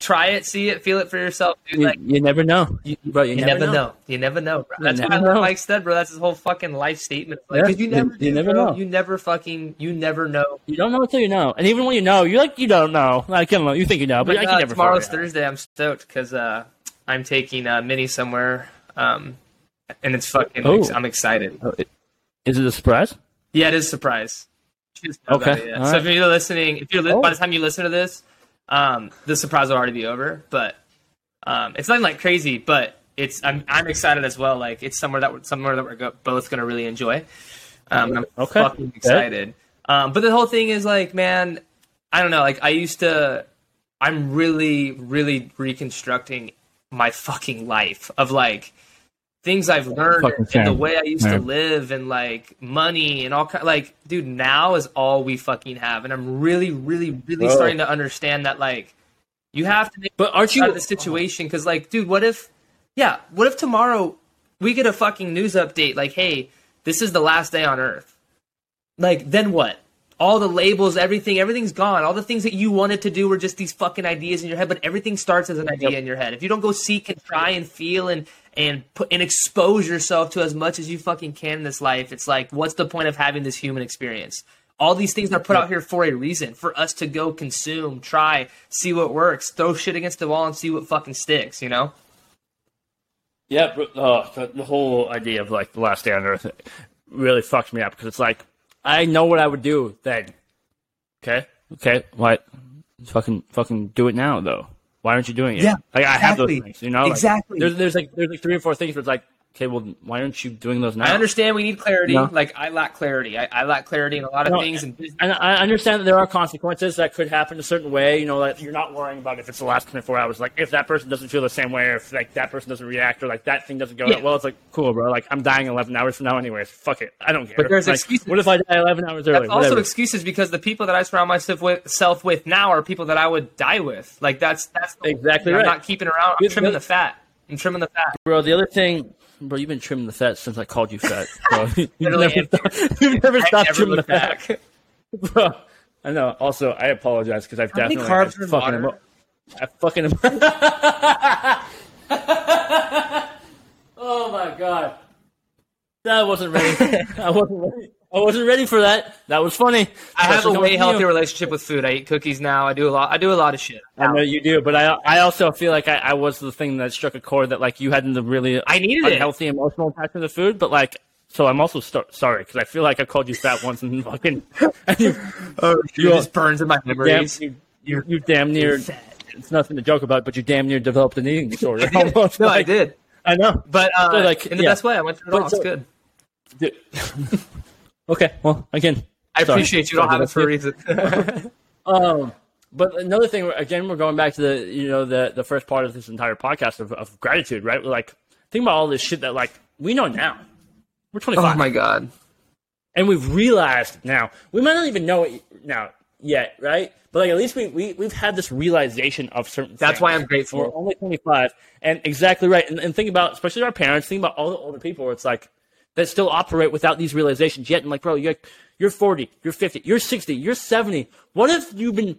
try it, see it, feel it for yourself. Dude, You, like, you never know, You, bro. You, you never, know. You never know, bro. That's never what I love. Mike said, bro. That's his whole fucking life statement. Like, Yeah, 'cause you you- never, you do, never bro. know. You never fucking, you never know. You don't know until you know, and even when you know, you're like you don't know. Like you don't know. You think you know, but But I uh, can never. tomorrow's figure it out. Thursday. I'm stoked because uh, I'm taking uh, Minnie somewhere, um, and it's fucking. Oh. I'm excited. Oh, it- Is it a surprise? Yeah, it is a surprise. She doesn't know about Okay, So right. if you're listening, if you're li- Oh. by the time you listen to this, um, the surprise will already be over. But um, it's nothing like crazy, but it's I'm I'm excited as well. Like it's somewhere that we're, somewhere that we're go- both gonna really enjoy. Um, I'm Okay. fucking excited. Um, but the whole thing is like, man, I don't know. Like I used to, I'm really, really reconstructing my fucking life of like things I've learned and, and the way I used to live and like money and all kind like dude now is all we fucking have. And I'm really really really Whoa. starting to understand that like you have to make But aren't you out of the situation because like dude what if yeah what if tomorrow we get a fucking news update like hey this is the last day on earth. Like then what? All the labels everything everything's gone. All the things that you wanted to do were just these fucking ideas in your head but everything starts as an idea Yep. in your head. If you don't go seek and try and feel and and put and expose yourself to as much as you fucking can in this life it's like what's the point of having this human experience all these things are put out here for a reason for us to go consume try see what works throw shit against the wall and see what fucking sticks you know Yeah, but, uh, the, the whole idea of like the last day on Earth really fucks me up because it's like I know what I would do then. Okay, okay, what? Fucking, fucking do it now though. Why aren't you doing it? Yeah, like I have those things, you know. Like, Exactly. there's, there's like, there's like three or four things where it's like, okay, well, why aren't you doing those now? i understand we need clarity No. like i lack clarity I, I lack clarity in a lot of No, things and And I understand that there are consequences that could happen a certain way. You know, like you're not worrying about if it's the last 24 hours. Like if that person doesn't feel the same way, or if like that person doesn't react, or like that thing doesn't go. Yeah. Well, it's like cool, bro. Like I'm dying 11 hours from now, anyways. Fuck it, I don't care. But there's like, excuses. What if I die 11 hours early? That's also Whatever. excuses because the people that I surround myself with, self with now are people that I would die with. Like that's that's the whole Exactly thing. right. I'm not keeping around. I'm trimming the fat. I'm trimming the fat. bro. The other thing, bro, you've been trimming the fat since I called you fat. <laughs> Bro. you've never, stopped, you've never I stopped trimming the fat, back. <laughs> bro. I know. Also, I apologize because I've How many definitely carbs are in fucking. water? I fucking. <laughs> oh my god, that wasn't ready. I wasn't ready. I wasn't ready for that. That was funny. I have a Especially way from healthier relationship with food. I eat cookies now. I do a lot. I do a lot of shit. I know you do, but I I also feel like I, I was the thing that struck a chord that like you hadn't the really I needed it. unhealthy emotional attachment to food, but like. So I'm also st- sorry because I feel like I called you fat once and <laughs> fucking and you, <laughs> Oh, You it just burns in my damn, memories. you, you, you damn near it's nothing to joke about, but you damn near developed an eating disorder. <laughs> Almost no, I did, I know. but uh, So, like, in the yeah. best way. I went through it But all. so- it's good. Okay, well, again, I sorry. appreciate you. Don't have it for a reason. <laughs> <laughs> Um, but another thing, again, we're going back to the you know the the first part of this entire podcast of, of gratitude, right? We're like, think about all this shit that like we know now. We're 25, oh my god. and we've realized now. We might not even know it now yet, right? But like at least we, we we've had this realization of certain. That's things. why I'm grateful. We're only 25, and exactly right. And, and think about, especially our parents. Think about all the older people. Where it's like that still operate without these realizations yet. And like, bro, you're you're 40, you're 50, you're 60, you're 70. What if you've been,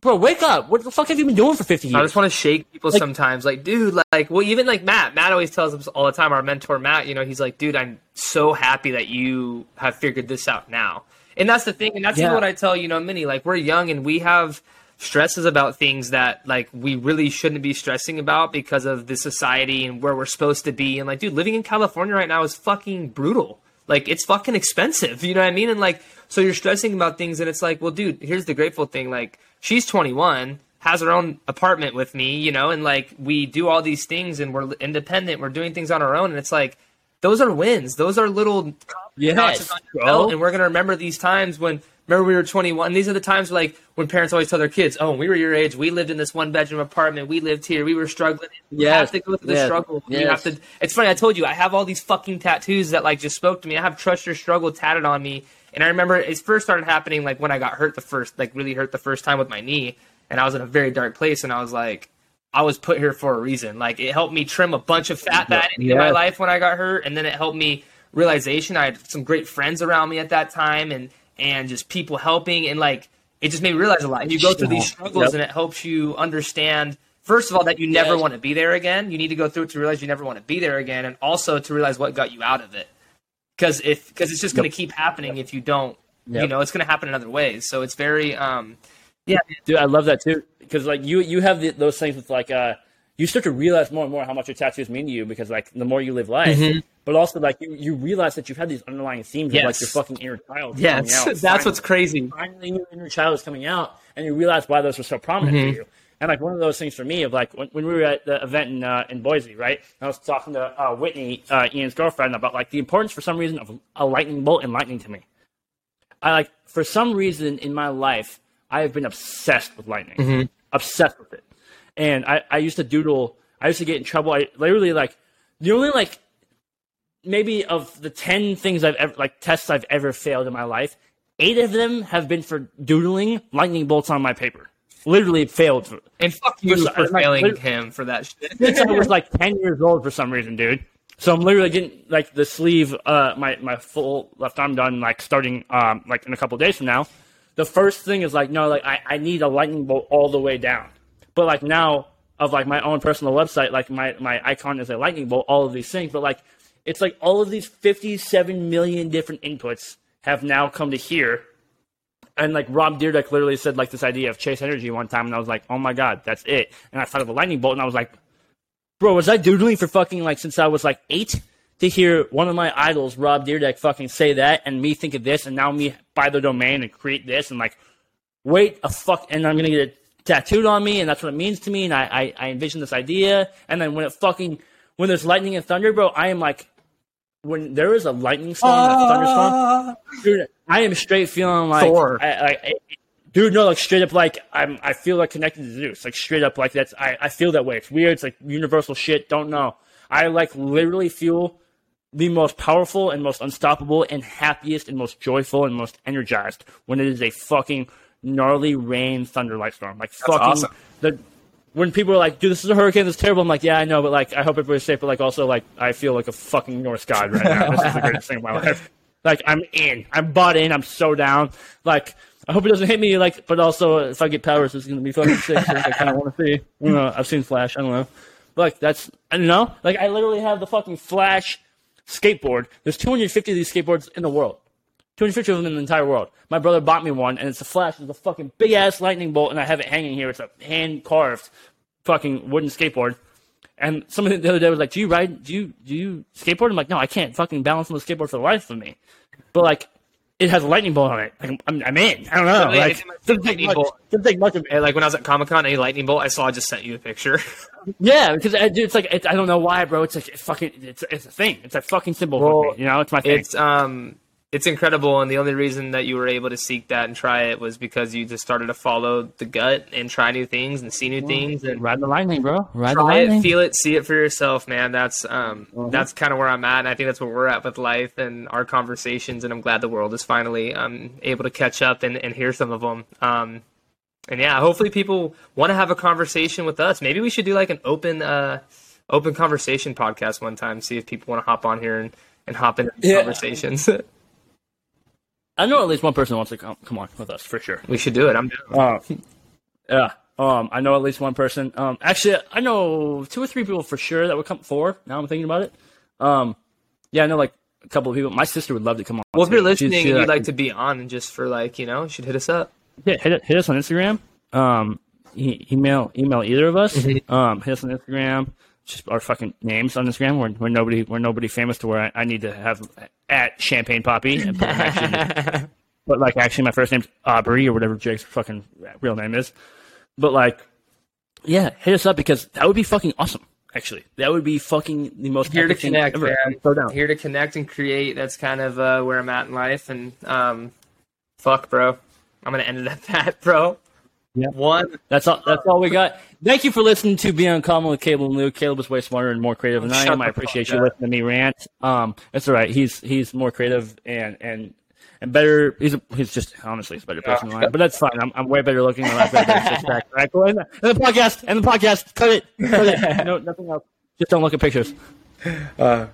bro? Wake up! What the fuck have you been doing for 50 years? I just want to shake people sometimes. Like, dude, like, well, even like Matt. Matt always tells us all the time. Our mentor, Matt, you know, he's like, dude, I'm so happy that you have figured this out now. And that's the thing. And that's Yeah. what I tell you know, Minnie. Like, we're young and we have stresses about things that like we really shouldn't be stressing about because of the society and where we're supposed to be. And like, dude, living in California right now is fucking brutal. Like, it's fucking expensive. <laughs> You know what I mean? And like, so you're stressing about things, and it's like, well, dude, here's the grateful thing. Like, she's 21 has her own apartment with me, you know, and like we do all these things and we're independent, we're doing things on our own, and it's like those are wins. Those are little Yes, notches on oh. your bro. belt, and we're gonna remember these times when. Remember, we were 21. These are the times like when parents always tell their kids, "Oh, when we were your age, we lived in this one bedroom apartment. We lived here. We were struggling. You Yes, have to go through the yes, struggle. You have to it's funny. I told you I have all these fucking tattoos that like just spoke to me. I have trust your struggle tatted on me, and I remember it first started happening like when I got hurt the first, like really hurt the first time with my knee, and I was in a very dark place, and I was like, I was put here for a reason. Like it helped me trim a bunch of fat that in my life when I got hurt, and then it helped me realization. I had some great friends around me at that time, and and just people helping, and like it just made me realize a lot. And you go through these struggles, Yep. and it helps you understand. First of all, that you never Yes. want to be there again. You need to go through it to realize you never want to be there again, and also to realize what got you out of it. Because if because it's just going to keep happening if you don't, you know, it's going to happen in other ways. So it's very, um, yeah, Dude, I love that too because like you you have the, those things with like uh you start to realize more and more how much your tattoos mean to you because like the more you live life, but also like you, you realize that you've had these underlying themes of like your fucking inner child. yes, coming out. <laughs> that's what's crazy. finally your inner child is coming out and you realize why those were so prominent Mm-hmm. for you. And like one of those things for me of like when, when we were at the event in uh, in Boise, right? I was talking to uh, Whitney, uh, Ian's girlfriend, about like the importance for some reason of a lightning bolt and lightning to me. I like for some reason in my life I have been obsessed with lightning, Mm-hmm. obsessed with it. And I, I used to doodle. I used to get in trouble. I literally like the only like maybe of the 10 things I've ever, like tests I've ever failed in my life, eight of them have been for doodling lightning bolts on my paper. Literally failed. For, And fuck you For- for failing lit- him for that shit. <laughs> since I was like 10 years old for some reason, dude. So I'm literally getting like the sleeve, uh, my, my full left arm done, like starting, um, like in a couple days from now. The first thing is like, no, like I, I need a lightning bolt all the way down. But like now of like my own personal website, like my, my icon is a lightning bolt, all of these things. But like, it's like all of these 57 million different inputs have now come to here. And like Rob Dyrdek literally said like this idea of chase energy one time, and I was like, oh my god, that's it. And I thought of a lightning bolt, and I was like, bro, was I doodling for fucking like since I was like eight to hear one of my idols, Rob Dyrdek, fucking say that, and me think of this, and now me buy the domain and create this, and like, wait a fuck, and I'm gonna get tattooed on me, and that's what it means to me, and I I, I envision this idea, and then when it fucking when there's lightning and thunder, bro, I am like. When there is a lightning storm, and a thunderstorm, ah. dude, I am straight feeling like. I, I, I- dude, no, like straight up, like I'm, I feel like connected to Zeus, like straight up, like that's, I, I feel that way. It's weird. It's like universal shit. Don't know. I like literally feel the most powerful and most unstoppable and happiest and most joyful and most energized when it is a fucking gnarly rain thunder light storm. Like fucking awesome. the when people are like, dude, this is a hurricane, this is terrible. I'm like, yeah, I know, but like, I hope everybody's safe. But like, also, like, I feel like a fucking Norse god right now. This is the greatest thing of my <laughs> life. Like, I'm in. I'm bought in. I'm so down. Like, I hope it doesn't hit me. Like, but also, if I get powers, it's gonna be fucking sick. So I kind of want to see. I don't know. I've seen Flash. I don't know. But like, that's I don't know. Like, I literally have the fucking Flash skateboard. There's 250 of these skateboards in the world. 250 of them in the entire world. My brother bought me one, and it's a flash. It's a fucking big ass lightning bolt, and I have it hanging here. It's a hand carved fucking wooden skateboard. And somebody the other day was like, "Do you ride? Do you do you skateboard?" I'm like, "No, I can't fucking balance on the skateboard for the life of me." But like, it has a lightning bolt on it. Like, I'm, I'm in. I don't know. Like, doesn't take lightning much. bolt. Doesn't take much of And like when I was at Comic Con, any lightning bolt I saw, I just sent you a picture. <laughs> Yeah, because uh, dude, it's like it, I don't know why, bro. It's like it's fucking. It's it's a thing. It's a fucking symbol Well, for me. You know, it's my thing. it's um, it's incredible, and the only reason that you were able to seek that and try it was because you just started to follow the gut and try new things and see new things and Ride the lightning, bro. Ride the lightning. it, feel it, see it for yourself, man. That's um, that's kind of where I'm at, and I think that's where we're at with life and our conversations. And I'm glad the world is finally um able to catch up and, and hear some of them. Um, and yeah, hopefully people want to have a conversation with us. Maybe we should do like an open uh open conversation podcast one time. See if people want to hop on here and and hop into Yeah. conversations. <laughs> I know at least one person wants to come come on with us for sure. we should do it. I'm down. Uh, yeah. Um, I know at least one person. Um, actually, I know two or three people for sure that would come. Four. Now I'm thinking about it. Um, yeah, I know like a couple of people. My sister would love to come on. Well, if you're listening she's and you'd like to be on and just for like you know, should hit us up. yeah, hit, hit us on Instagram. Um, e- email email either of us. Mm-hmm. Um, hit us on Instagram. Just our fucking names on Instagram. We're, we're nobody. We're nobody famous to where I, I need to have at Champagne Poppy. And put, actually, <laughs> but like actually, my first name's Aubrey or whatever Drake's fucking real name is. But like, yeah, hit us up because that would be fucking awesome. Actually, that would be fucking the most here to connect, ever. man. I'm so down. Here to connect and create. That's kind of uh, where I'm at in life. And um, fuck, bro. I'm gonna end it at that, <laughs> bro. Yeah. One. That's all. That's all we got. Thank you for listening to Be Uncommon with Caleb and Lou. Caleb is way smarter and more creative than I am. I appreciate you listening to me rant. Um, it's all right. He's he's more creative and and and better. He's a, he's just honestly he's a better person than I am. But that's fine. I'm, I'm way better looking. than I'm way better six pack. All right. And the podcast and the podcast. Cut it. Cut it. <laughs> No, nothing else. Just don't look at pictures. Uh,